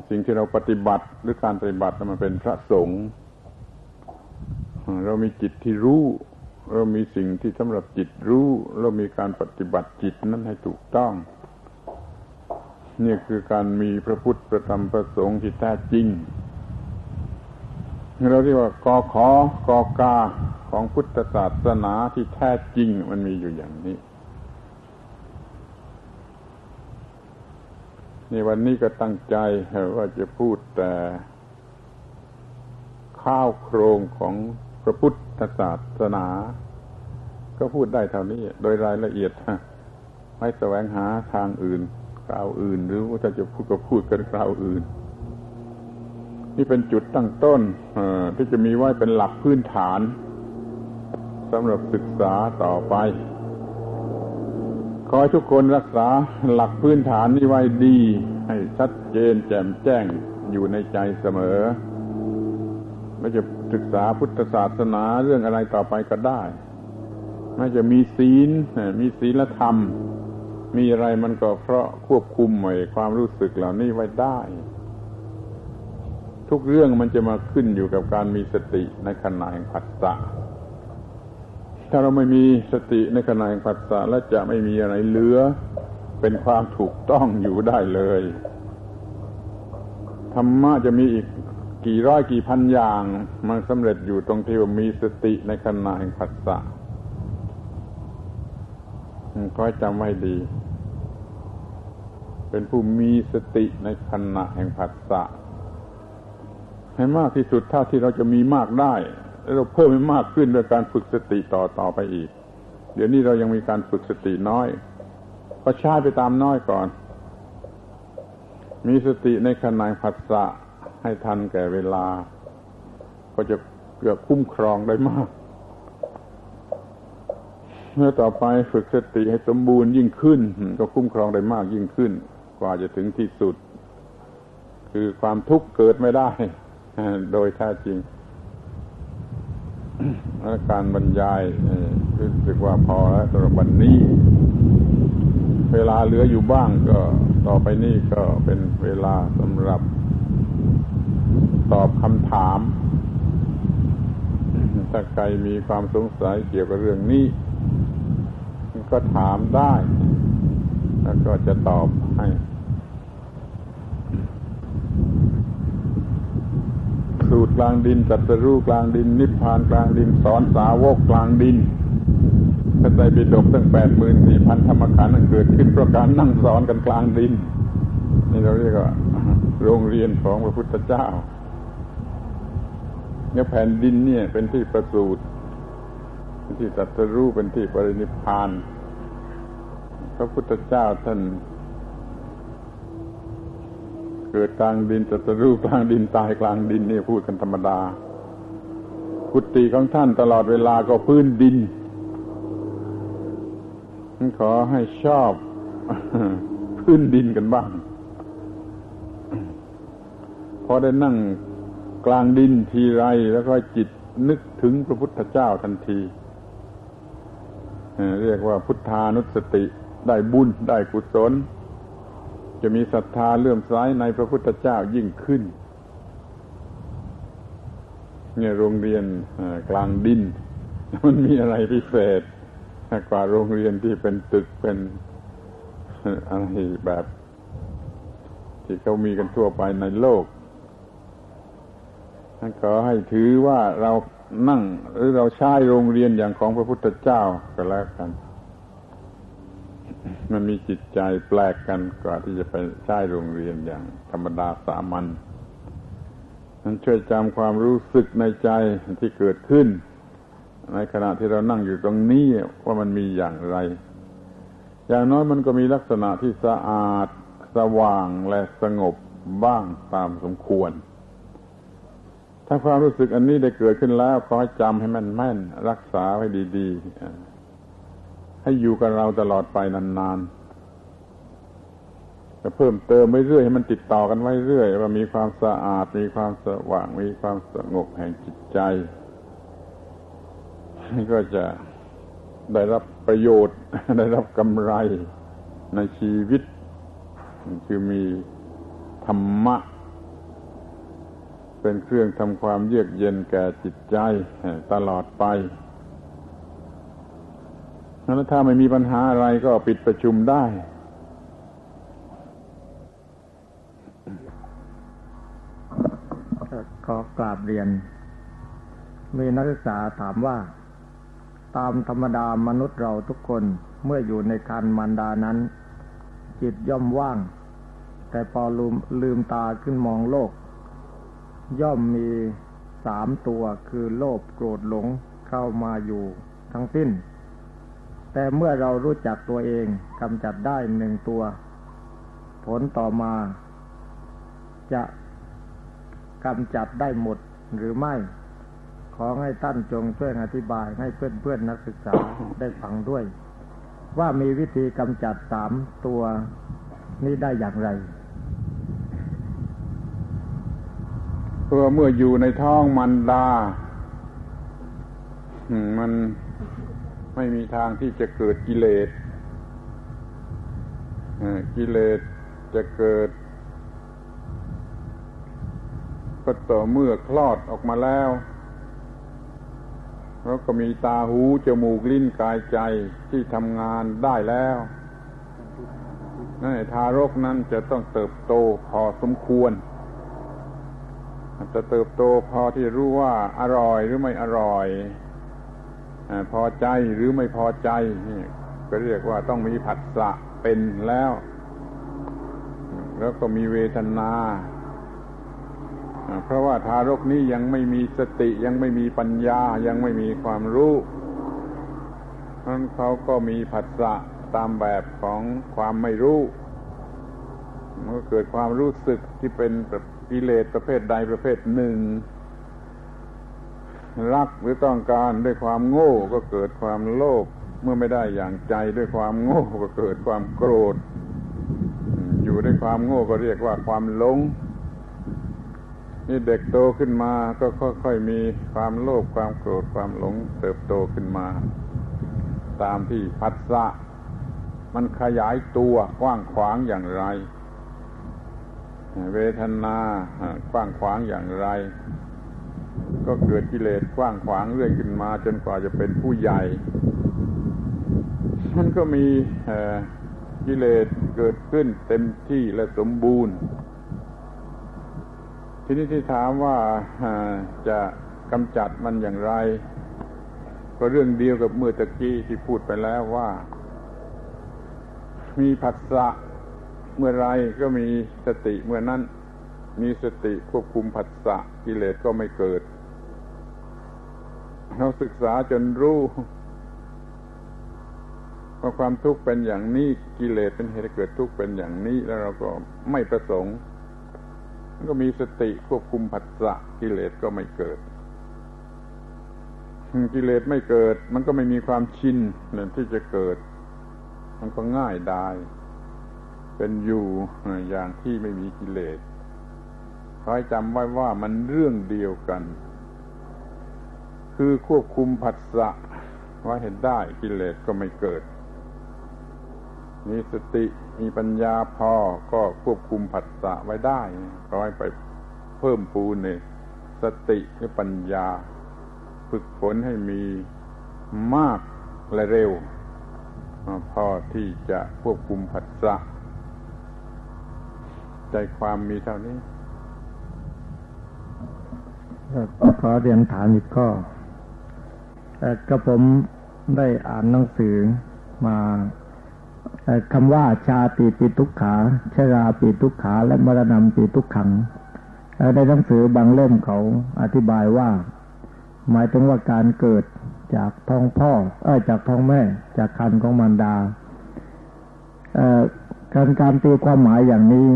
สิ่งที่เราปฏิบัติหรือการปฏิบัติมันเป็นพระสงฆ์เรามีจิตที่รู้ เรามีสิ่งที่สำหรับจิตรู้ เรามีการปฏิบัติจิตนั้นให้ถูกต้อง นี่คือการมีพระพุทธประธรรมประสงค์ที่แท้จริง เราเรียกว่ากอขอกอกาของพุทธศาสนาที่แท้จริงมันมีอยู่อย่างนี้ นี่วันนี้ก็ตั้งใจว่าจะพูดแต่ข้าวโครงของพระพุทธศาสนา ก็พูดได้เท่านี้ โดยรายละเอียดไม่แสวงหาทางอื่นคราวอื่น หรือว่าจะพูดก็พูดกันคราวอื่น นี่เป็นจุดตั้งต้นที่จะมีไว้เป็นหลักพื้นฐานสำหรับศึกษาต่อไป ขอให้ทุกคนรักษาหลักพื้นฐานนี้ไว้ดี ให้ชัดเจนแจ่มแจ้งอยู่ในใจเสมอ ไม่จะศึกษาพุทธศาสนาเรื่องอะไรต่อไปก็ได้ ไม่จะมีศีล มีศีลธรรม มีอะไรมันก็เพราะควบคุมไว้ความรู้สึกเหล่านี้ไว้ได้ ทุกเรื่องมันจะมาขึ้นอยู่กับการมีสติในขณะแห่งผัสสะ ถ้าเราไม่มีสติในขณะแห่งผัสสะและจะไม่มีอะไรเหลือ เป็นความถูกต้องอยู่ได้เลยธรรมะจะมีอีกกี่ร้อยกี่พันอย่างมันสำเร็จอยู่ตรงที่ว่ามีสติในขณะแห่งผัสสะก็จำไว้ดี เป็นผู้มีสติในขณะแห่งผัสสะให้มากที่สุดเท่าที่เราจะมีมากได้ เราเพิ่มให้มากขึ้นโดยการฝึกสติต่อต่อไปอีก เดี๋ยวนี้เรายังมีการฝึกสติน้อย ก็ใช้ไปตามน้อยก่อน มีสติในขณะผัสสะให้ทันแก่เวลา ก็จะเกือบคุ้มครองได้มาก เมื่อต่อไปฝึกสติให้สมบูรณ์ยิ่งขึ้น ก็คุ้มครองได้มากยิ่งขึ้น กว่าจะถึงที่สุด คือความทุกข์เกิดไม่ได้ โดยแท้จริง การบรรยายรู้สึกว่าพอแล้วสำหรับวันนี้ เวลาเหลืออยู่บ้างก็ต่อไปนี้ก็เป็นเวลาสำหรับ ตอบคำถาม ถ้าใครมีความสงสัยเกี่ยวกับเรื่องนี้ ก็ถามได้ แล้วก็จะตอบให้ สูตรกลางดินจัตรู้กลางดิน นิพพานกลางดิน สอนสาวกกลางดินพระไตรปิฎกตั้งแปดหมื่นสี่พันธรรมขันธ์เกิดขึ้นเพราะการนั่งสอนกันกลางดิน นี่เราเรียกว่าโรงเรียนของพระพุทธเจ้าเนี่ยแผ่นดินเนี่ยเป็นที่ประสูติที่ตัตรู้เป็นที่ปรินิพพาน พระพุทธเจ้าท่าน เกิดกลางดินจัตรูกลางดินตายกลางดินนี่พูดกันธรรมดา กุฏิของท่านตลอดเวลาก็พื้นดินขอให้ชอบพื้นดินกันบ้าง พอได้นั่งกลางดินทีไรแล้วก็จิตนึกถึงพระพุทธเจ้าทันทีเรียกว่าพุทธานุสติได้บุญได้กุศล จะมีศรัทธาเลื่อมใสในพระพุทธเจ้ายิ่งขึ้น เนี่ยโรงเรียนกลางดิน มันมีอะไรพิเศษกว่าโรงเรียนที่เป็นตึกเป็นอะไรแบบ ที่เขามีกันทั่วไปในโลกขอให้ถือว่าเรานั่งหรือเราใช้โรงเรียนอย่างของพระพุทธเจ้าก็แล้วกัน มันมีจิตใจแปลกกันกว่าที่จะไปใช้โรงเรียนอย่างธรรมดาสามัญมันช่วยจำความรู้สึกในใจที่เกิดขึ้น ในขณะที่เรานั่งอยู่ตรงนี้ว่ามันมีอย่างไร อย่างน้อยมันก็มีลักษณะที่สะอาด สว่างและสงบบ้างตามสมควร ถ้าความรู้สึกอันนี้ได้เกิดขึ้นแล้วขอจำให้มันแม่น รักษาไว้ดี ๆ ให้อยู่กับเราตลอดไปนานๆจะเพิ่มเติมไว้เรื่อยให้มันติดต่อกันไว้เรื่อยว่ามีความสะอาด มีความสว่าง มีความสงบแห่งจิตใจก็จะได้รับประโยชน์ ได้รับกำไรในชีวิต คือมีธรรมะ เป็นเครื่องทำความเยือกเย็นแก่จิตใจตลอดไป แล้วถ้าไม่มีปัญหาอะไรก็ปิดประชุมได้
ขอกราบเรียน มีนักศึกษาถามว่า ตามธรรมดามนุษย์เราทุกคนเมื่ออยู่ในคันมารดานั้น จิตย่อมว่าง แต่พอลืมลืมตาขึ้นมองโลก ย่อมมีสามตัวคือโลภโกรธหลงเข้ามาอยู่ทั้งสิ้น แต่เมื่อเรารู้จักตัวเองกำจัดได้หนึ่งตัว ผลต่อมา จะกำจัดได้หมดหรือไม่ ขอให้ท่านจงช่วยอธิบายให้เพื่อนเพื่อนนักศึกษาได้ฟังด้วย ว่ามีวิธีกำจัดสามตัวนี้ได้อย่างไร
เพราะเมื่ออยู่ในท้องมันดา มัน ไม่มีทางที่จะเกิดกิเลสกิเลสจะเกิด ก็ต่อเมื่อคลอดออกมาแล้วแล้วก็มีตาหูจมูกลิ้นกายใจที่ทำงานได้แล้วนั่นทารกนั้นจะต้องเติบโตพอสมควรจะเติบโตพอที่รู้ว่าอร่อยหรือไม่อร่อย พอใจหรือไม่พอใจนี่ก็เรียกว่าต้องมีผัสสะเป็นแล้ว แล้วก็มีเวทนา เพราะว่าทารกนี้ยังไม่มีสติยังไม่มีปัญญายังไม่มีความรู้นั้นเขาก็มีผัสสะตามแบบของความไม่รู้มันก็เกิดความรู้สึกที่เป็นกิเลสประเภทใดประเภทหนึ่ง รักหรือต้องการด้วยความโง่ก็เกิดความโลภเมื่อไม่ได้อย่างใจด้วยความโง่ก็เกิดความโกรธ อยู่ด้วยความโง่ก็เรียกว่าความหลงนี่เด็กโตขึ้นมาก็ค่อยๆมีความโลภความโกรธความหลงเติบโตขึ้นมา ตามที่พัสสะมันขยายตัวกว้างขวางอย่างไร เวทนากว้างขวางอย่างไร ก็เกิดกิเลสกว้างขวางเรื่อยขึ้นมา จนกว่าจะเป็นผู้ใหญ่ มันก็มีกิเลสเกิดขึ้นเต็มที่และสมบูรณ์ ทีนี้ที่ถามว่าจะกำจัดมันอย่างไร ก็เรื่องเดียวกับเมื่อตะกี้ที่พูดไปแล้วว่า มีผัสสะเมื่อไรก็มีสติเมื่อนั้น มีสติควบคุมผัสสะกิเลสก็ไม่เกิด เราศึกษาจนรู้ว่าความทุกข์เป็นอย่างนี้กิเลสเป็นเหตุเกิดทุกข์เป็นอย่างนี้ แล้วเราก็ไม่ประสงค์ ก็มีสติควบคุมผัสสะกิเลสก็ไม่เกิดกิเลสไม่เกิด มันก็ไม่มีความชินที่จะเกิด มันก็ง่ายดายเป็นอยู่อย่างที่ไม่มีกิเลส คอยจำไว้ว่ามันเรื่องเดียวกัน คือควบคุมผัสสะไว้เห็นได้กิเลสก็ไม่เกิด มีสติมีปัญญาพอก็ควบคุมผัสสะไว้ได้ก็ให้ไปเพิ่มปูนในสติหรือปัญญา ฝึกฝนให้มีมากและเร็ว พอที่จะควบคุมผัสสะใจความมีเท่านี้
ขอเรียนถามอีกข้อก็ผมได้อ่านหนังสือมาคำว่าชาติปิทุกขาชราปิทุกขาและมรณะปิทุกขังในหนังสือบางเล่มเขาอธิบายว่า หมายถึงว่าการเกิดจากท้องพ่อ เอจากท้องแม่ จากคันของมารดาการการตีความหมายอย่างนี้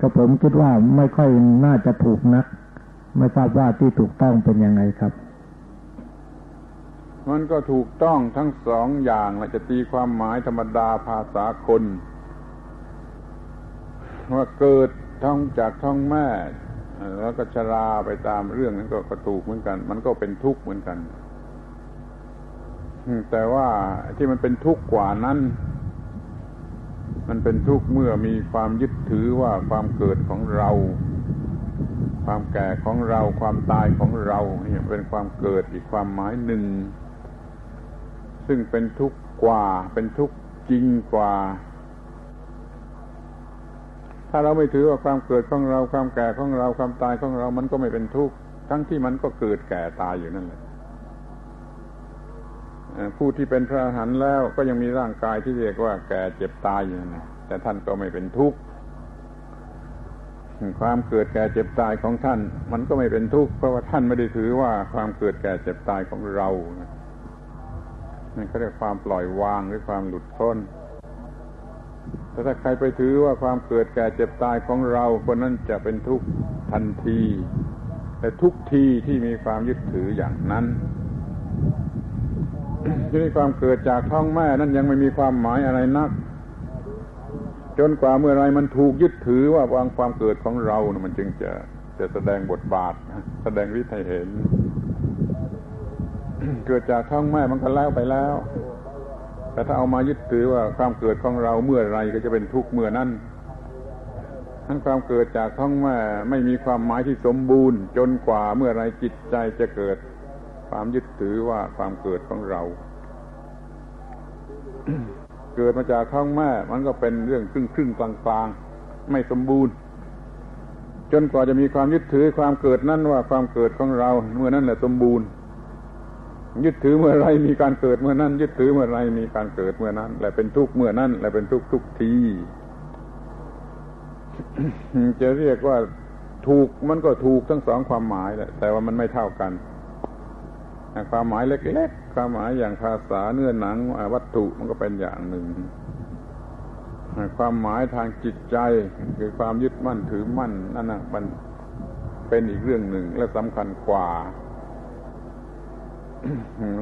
ก็ผมคิดว่าไม่ค่อยน่าจะถูกนัก ไม่ทราบว่าที่ถูกต้องเป็นยังไงครับ
มันก็ถูกต้องทั้งสองอย่างจะตีความหมายธรรมดาภาษาคน ว่าเกิดท้องจากท้องแม่ แล้วก็ชราไปตามเรื่องนั้นก็กระถูกเหมือนกัน มันก็เป็นทุกข์เหมือนกันแต่ว่าที่มันเป็นทุกข์กว่านั้น มันเป็นทุกข์เมื่อมีความยึดถือว่าความเกิดของเรา ความแก่ของเราความตายของเราเนี่ยเป็นความเกิดอีกความหมายหนึ่ง ซึ่งเป็นทุกข์กว่า เป็นทุกข์จริงกว่า ถ้าเราไม่ถือว่าความเกิดของเราความแก่ของเราความตายของเรา มันก็ไม่เป็นทุกข์ทั้งที่มันก็เกิดแก่ตายอยู่นั่นแหละผู้ที่เป็นพระอรหันต์แล้วก็ยังมีร่างกายที่เรียกว่าแก่เจ็บตายอยู่นะแต่ท่านก็ไม่เป็นทุกข์ ความเกิดแก่เจ็บตายของท่าน มันก็ไม่เป็นทุกข์เพราะว่าท่านไม่ได้ถือว่าความเกิดแก่เจ็บตายของเรานั่นเขาเรียกความปล่อยวางหรือความหลุดพ้นแต่ถ้าใครไปถือว่าความเกิดแก่เจ็บตายของเราคนนั้นจะเป็นทุกข์ทันที แต่ทุกทีที่มีความยึดถืออย่างนั้นที่นีความเกิดจากท้องแม่นั้นยังไม่มีความหมายอะไรนัก จนกว่าเมื่อไรมันถูกยึดถือว่าวางความเกิดของเรานะมันจึงจะจะแสดงบทบาท แสดงฤทธิ์ให้เห็น เกิดจากท้องแม่มันก็แล้วไปแล้ว แต่ถ้าเอามายึดถือว่าความเกิดของเราเมื่อไรก็จะเป็นทุกข์เมื่อนั้นทั้นความเกิดจากท้องแม่ไม่มีความหมายที่สมบูรณ์ จนกว่าเมื่อไรจิตใจจะเกิด ความยึดถือว่าความเกิดของเรา เกิดมาจากท้องแม่ มันก็เป็นเรื่องครึ่งครึ่งกลางกลางไม่สมบูรณ์ จนกว่าจะมีความยึดถือความเกิดนั้นว่าความเกิดของเรา เมื่อนั้นแหละสมบูรณ์ ยึดถือเมื่อไรมีการเกิดเมื่อนั้น ยึดถือเมื่อไรมีการเกิดเมื่อนั้น และเป็นทุกข์เมื่อนั้น และเป็นทุกข์ทุกที จะเรียกว่าถูกมันก็ถูกทั้งสองความหมายแหละแต่ว่ามันไม่เท่ากันความหมายเล็กๆ ความหมายอย่างภาษาเนื้อหนังวัตถุมันก็เป็นอย่างหนึ่ง ความหมายทางจิตใจคือความยึดมั่นถือมั่นนั่นนะมันเป็นอีกเรื่องหนึ่งและสำคัญกว่า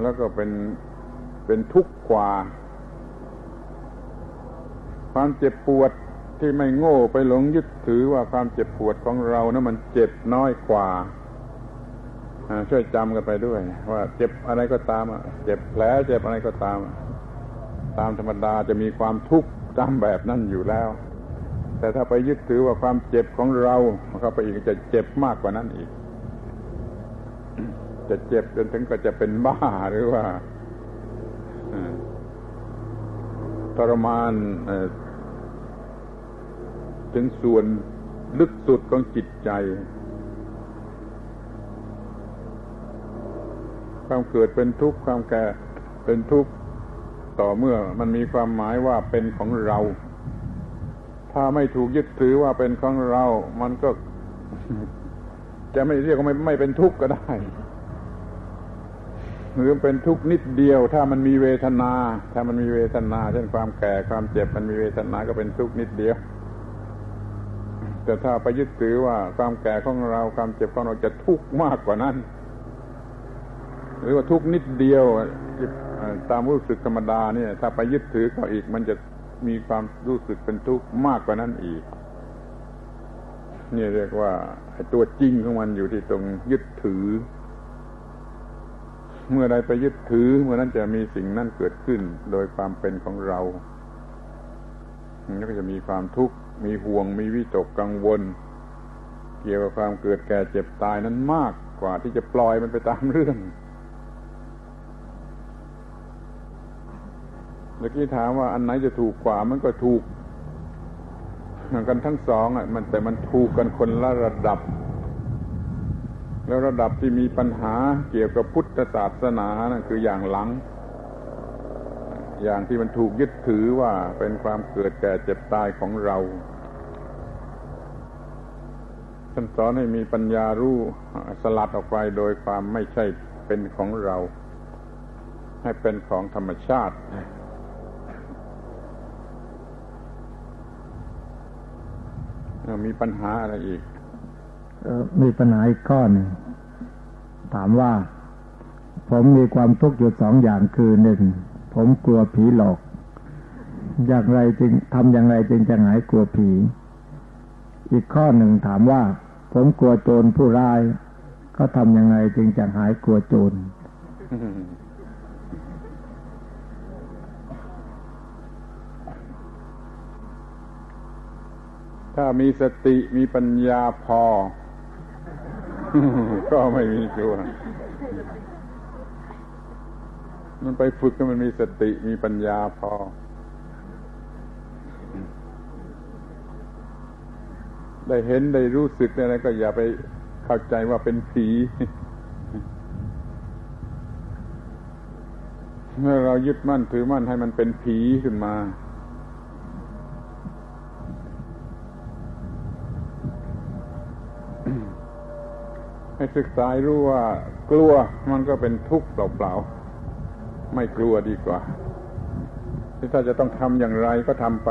แล้วก็เป็นเป็นทุกข์กว่า ความเจ็บปวดที่ไม่โง่ไปหลงยึดถือว่าความเจ็บปวดของเรานะั้นมันเจ็บน้อยกว่า ช่วยจำกันไปด้วย ว่า เจ็บอะไรก็ตามเจ็บแผลเจ็บอะไรก็ตาม ตามธรรมดาจะมีความทุกข์จำแบบนั้นอยู่แล้ว แต่ถ้าไปยึดถือว่าความเจ็บของเราเข้าไปอีกจะเจ็บมากกว่านั้นอีก จะเจ็บจนถึงก็จะเป็นบ้าหรือว่าทรมานถึงส่วนลึกสุดของจิตใจ ความเกิดเป็นทุกข์ความแก่เป็นทุกข์ต่อเมื่อมันมีความหมายว่าเป็นของเรา ถ้าไม่ถูกยึดถือว่าเป็นของเรา มันก็ จะไม่เรียกว่าไม่ไม่เป็นทุกข์ก็ได้หรือเป็นทุกข์นิดเดียว ถ้ามันมีเวทนา ถ้ามันมีเวทนา เช่นความแก่ความเจ็บมันมีเวทนาก็เป็นทุกข์นิดเดียว แต่ถ้าไปยึดถือว่าความแก่ของเราความเจ็บของเราจะทุกข์มากกว่านั้น หรือว่าทุกนิดเดียวตามรู้สึกธรรมดาเนี่ย ถ้าไปยึดถือก็อีก มันจะมีความรู้สึกเป็นทุกข์มากกว่านั้นอีกนี่เรียกว่าตัวจริงของมันอยู่ที่ตรงยึดถือ เมื่อใดไปยึดถือ เมื่อนั้นจะมีสิ่งนั้นเกิดขึ้นโดยความเป็นของเราแล้วก็จะมีความทุกข์มีห่วงมีวิตกกังวล เกี่ยวกับความเกิดแก่เจ็บตายนั้นมากกว่าที่จะปล่อยมันไปตามเรื่อง มื่อกี้ถามว่าอันไหนจะถูกกว่ามันก็ถูกกันทั้งสองอะมันแต่มันถูกกันคนละระดับ แล้วระดับที่มีปัญหาเกี่ยวกับพุทธศาสนานั่นคืออย่างหลัง อย่างที่มันถูกยึดถือว่าเป็นความเกิดแก่เจ็บตายของเราท่านสอนให้มีปัญญารู้สลัดออกไปโดยความไม่ใช่เป็นของเรา ให้เป็นของธรรมชาติ มีปัญหาอะไรอีก
มีปัญหาอีกข้อหนึ่งถามว่า ผมมีความทุกข์อยู่สองอย่างคือหนึ่งผมกลัวผีหลอก อย่างไรจึงทำอย่างไรจึงจะหายกลัวผี อีกข้อหนึ่งถามว่า ผมกลัวโจรผู้ร้าย ก็ทำยังไงจึงจะหายกลัวโจร
ถ้ามีสติมีปัญญาพอ ก็ไม่มีกลัว มันไปฝึกให้มันมีสติมีปัญญาพอ ได้เห็นได้รู้สึกอะไรก็อย่าไปเข้าใจว่าเป็นผีเมื่อเรายึดมั่นถือมั่นให้มันเป็นผีขึ้นมา ให้ศึกษารู้ว่ากลัวมันก็เป็นทุกข์เปล่าๆไม่กลัวดีกว่าถ้าจะต้องทำอย่างไรก็ทำไป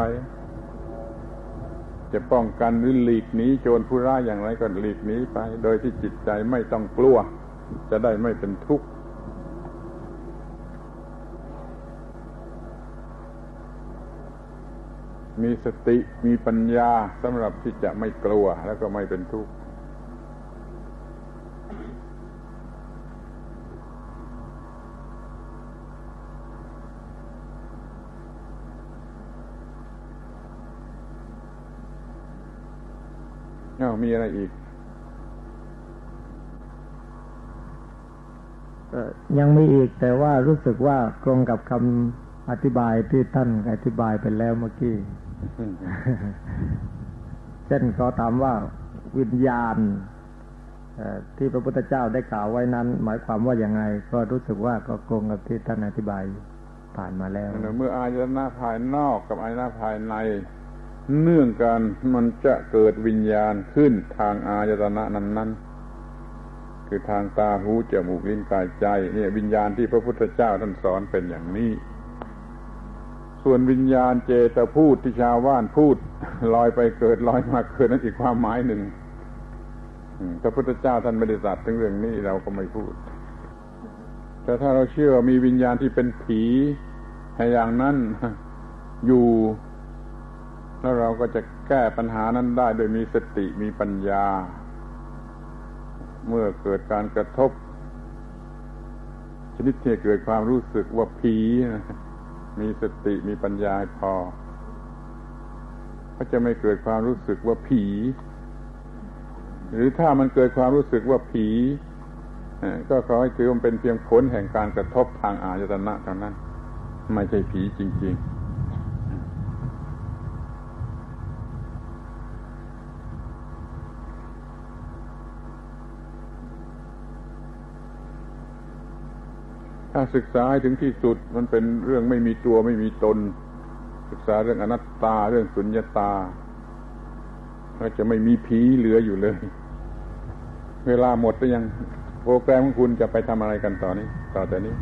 จะป้องกันหรือหลีกหนีโจรผู้ร้ายอย่างไรก็หลีกหนีไป โดยที่จิตใจไม่ต้องกลัว จะได้ไม่เป็นทุกข์มีสติมีปัญญาสำหรับที่จะไม่กลัวแล้วก็ไม่เป็นทุกข์ มีอะไรอีก
ยังมีอีกแต่ว่ารู้สึกว่าตรงกับคำอธิบายที่ท่านอธิบายไปแล้วเมื่อกี้ เช่นเขาถามว่าวิญญาณที่พระพุทธเจ้าได้กล่าวไว้นั้น หมายความว่าอย่างไง ก็รู้สึกว่าก็ตรงกับที่ท่านอธิบายผ่านมาแล้ว
เมื่ออายนะภายนอกกับอายนะภายใน เนื่องกันมันจะเกิดวิญญาณขึ้นทางอายตนะนั้นนั้นคือทางตาหูจมูกลิ้นกายใจเนี่ยวิญญาณที่พระพุทธเจ้าท่านสอนเป็นอย่างนี้ ส่วนวิญญาณเจตพูดที่ชาวบ้านพูด ลอยไปเกิดลอยมาเกิดนั่นอีกความหมายหนึ่งพระพุทธเจ้าท่านไม่ได้ตรัสถึงเรื่องนี้เราก็ไม่พูด แต่ถ้าเราเชื่อมีวิญญาณที่เป็นผีให้อย่างนั้นอยู่ แล้วเราก็จะแก้ปัญหานั้นได้โดยมีสติมีปัญญา เมื่อเกิดการกระทบ ชนิดที่เกิดความรู้สึกว่าผีมีสติมีปัญญาพอ ก็จะไม่เกิดความรู้สึกว่าผี หรือถ้ามันเกิดความรู้สึกว่าผีก็ขอให้ถือมันเป็นเพียงผลแห่งการกระทบทางอายตนะเท่านั้น ไม่ใช่ผีจริง ๆ ถ้าศึกษาถึงที่สุดมันเป็นเรื่องไม่มีตัวไม่มีตน ศึกษาเรื่องอนัตตาเรื่องสุญญตาก็จะไม่มีผีเหลืออยู่เลย เวลาหมดไปยังโปรแกรมของคุณจะไปทำอะไรกันต่อนนี้ ต่อแต่นี้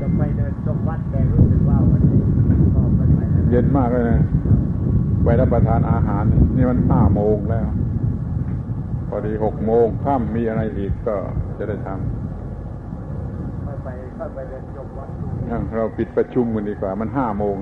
จะไปเดินชมวัดแต่รู้สึกว่าวันนี้
เย็นมากเลยนะ ไปรับประทานอาหาร นี่มันห้าโมงแล้ว พอดีหกโมงค่ำมีอะไรอีกก็จะได้ทำ
ไปไปไปเดินชมวัด
เราปิดประชุมกันดีกว่า มันห้าโมง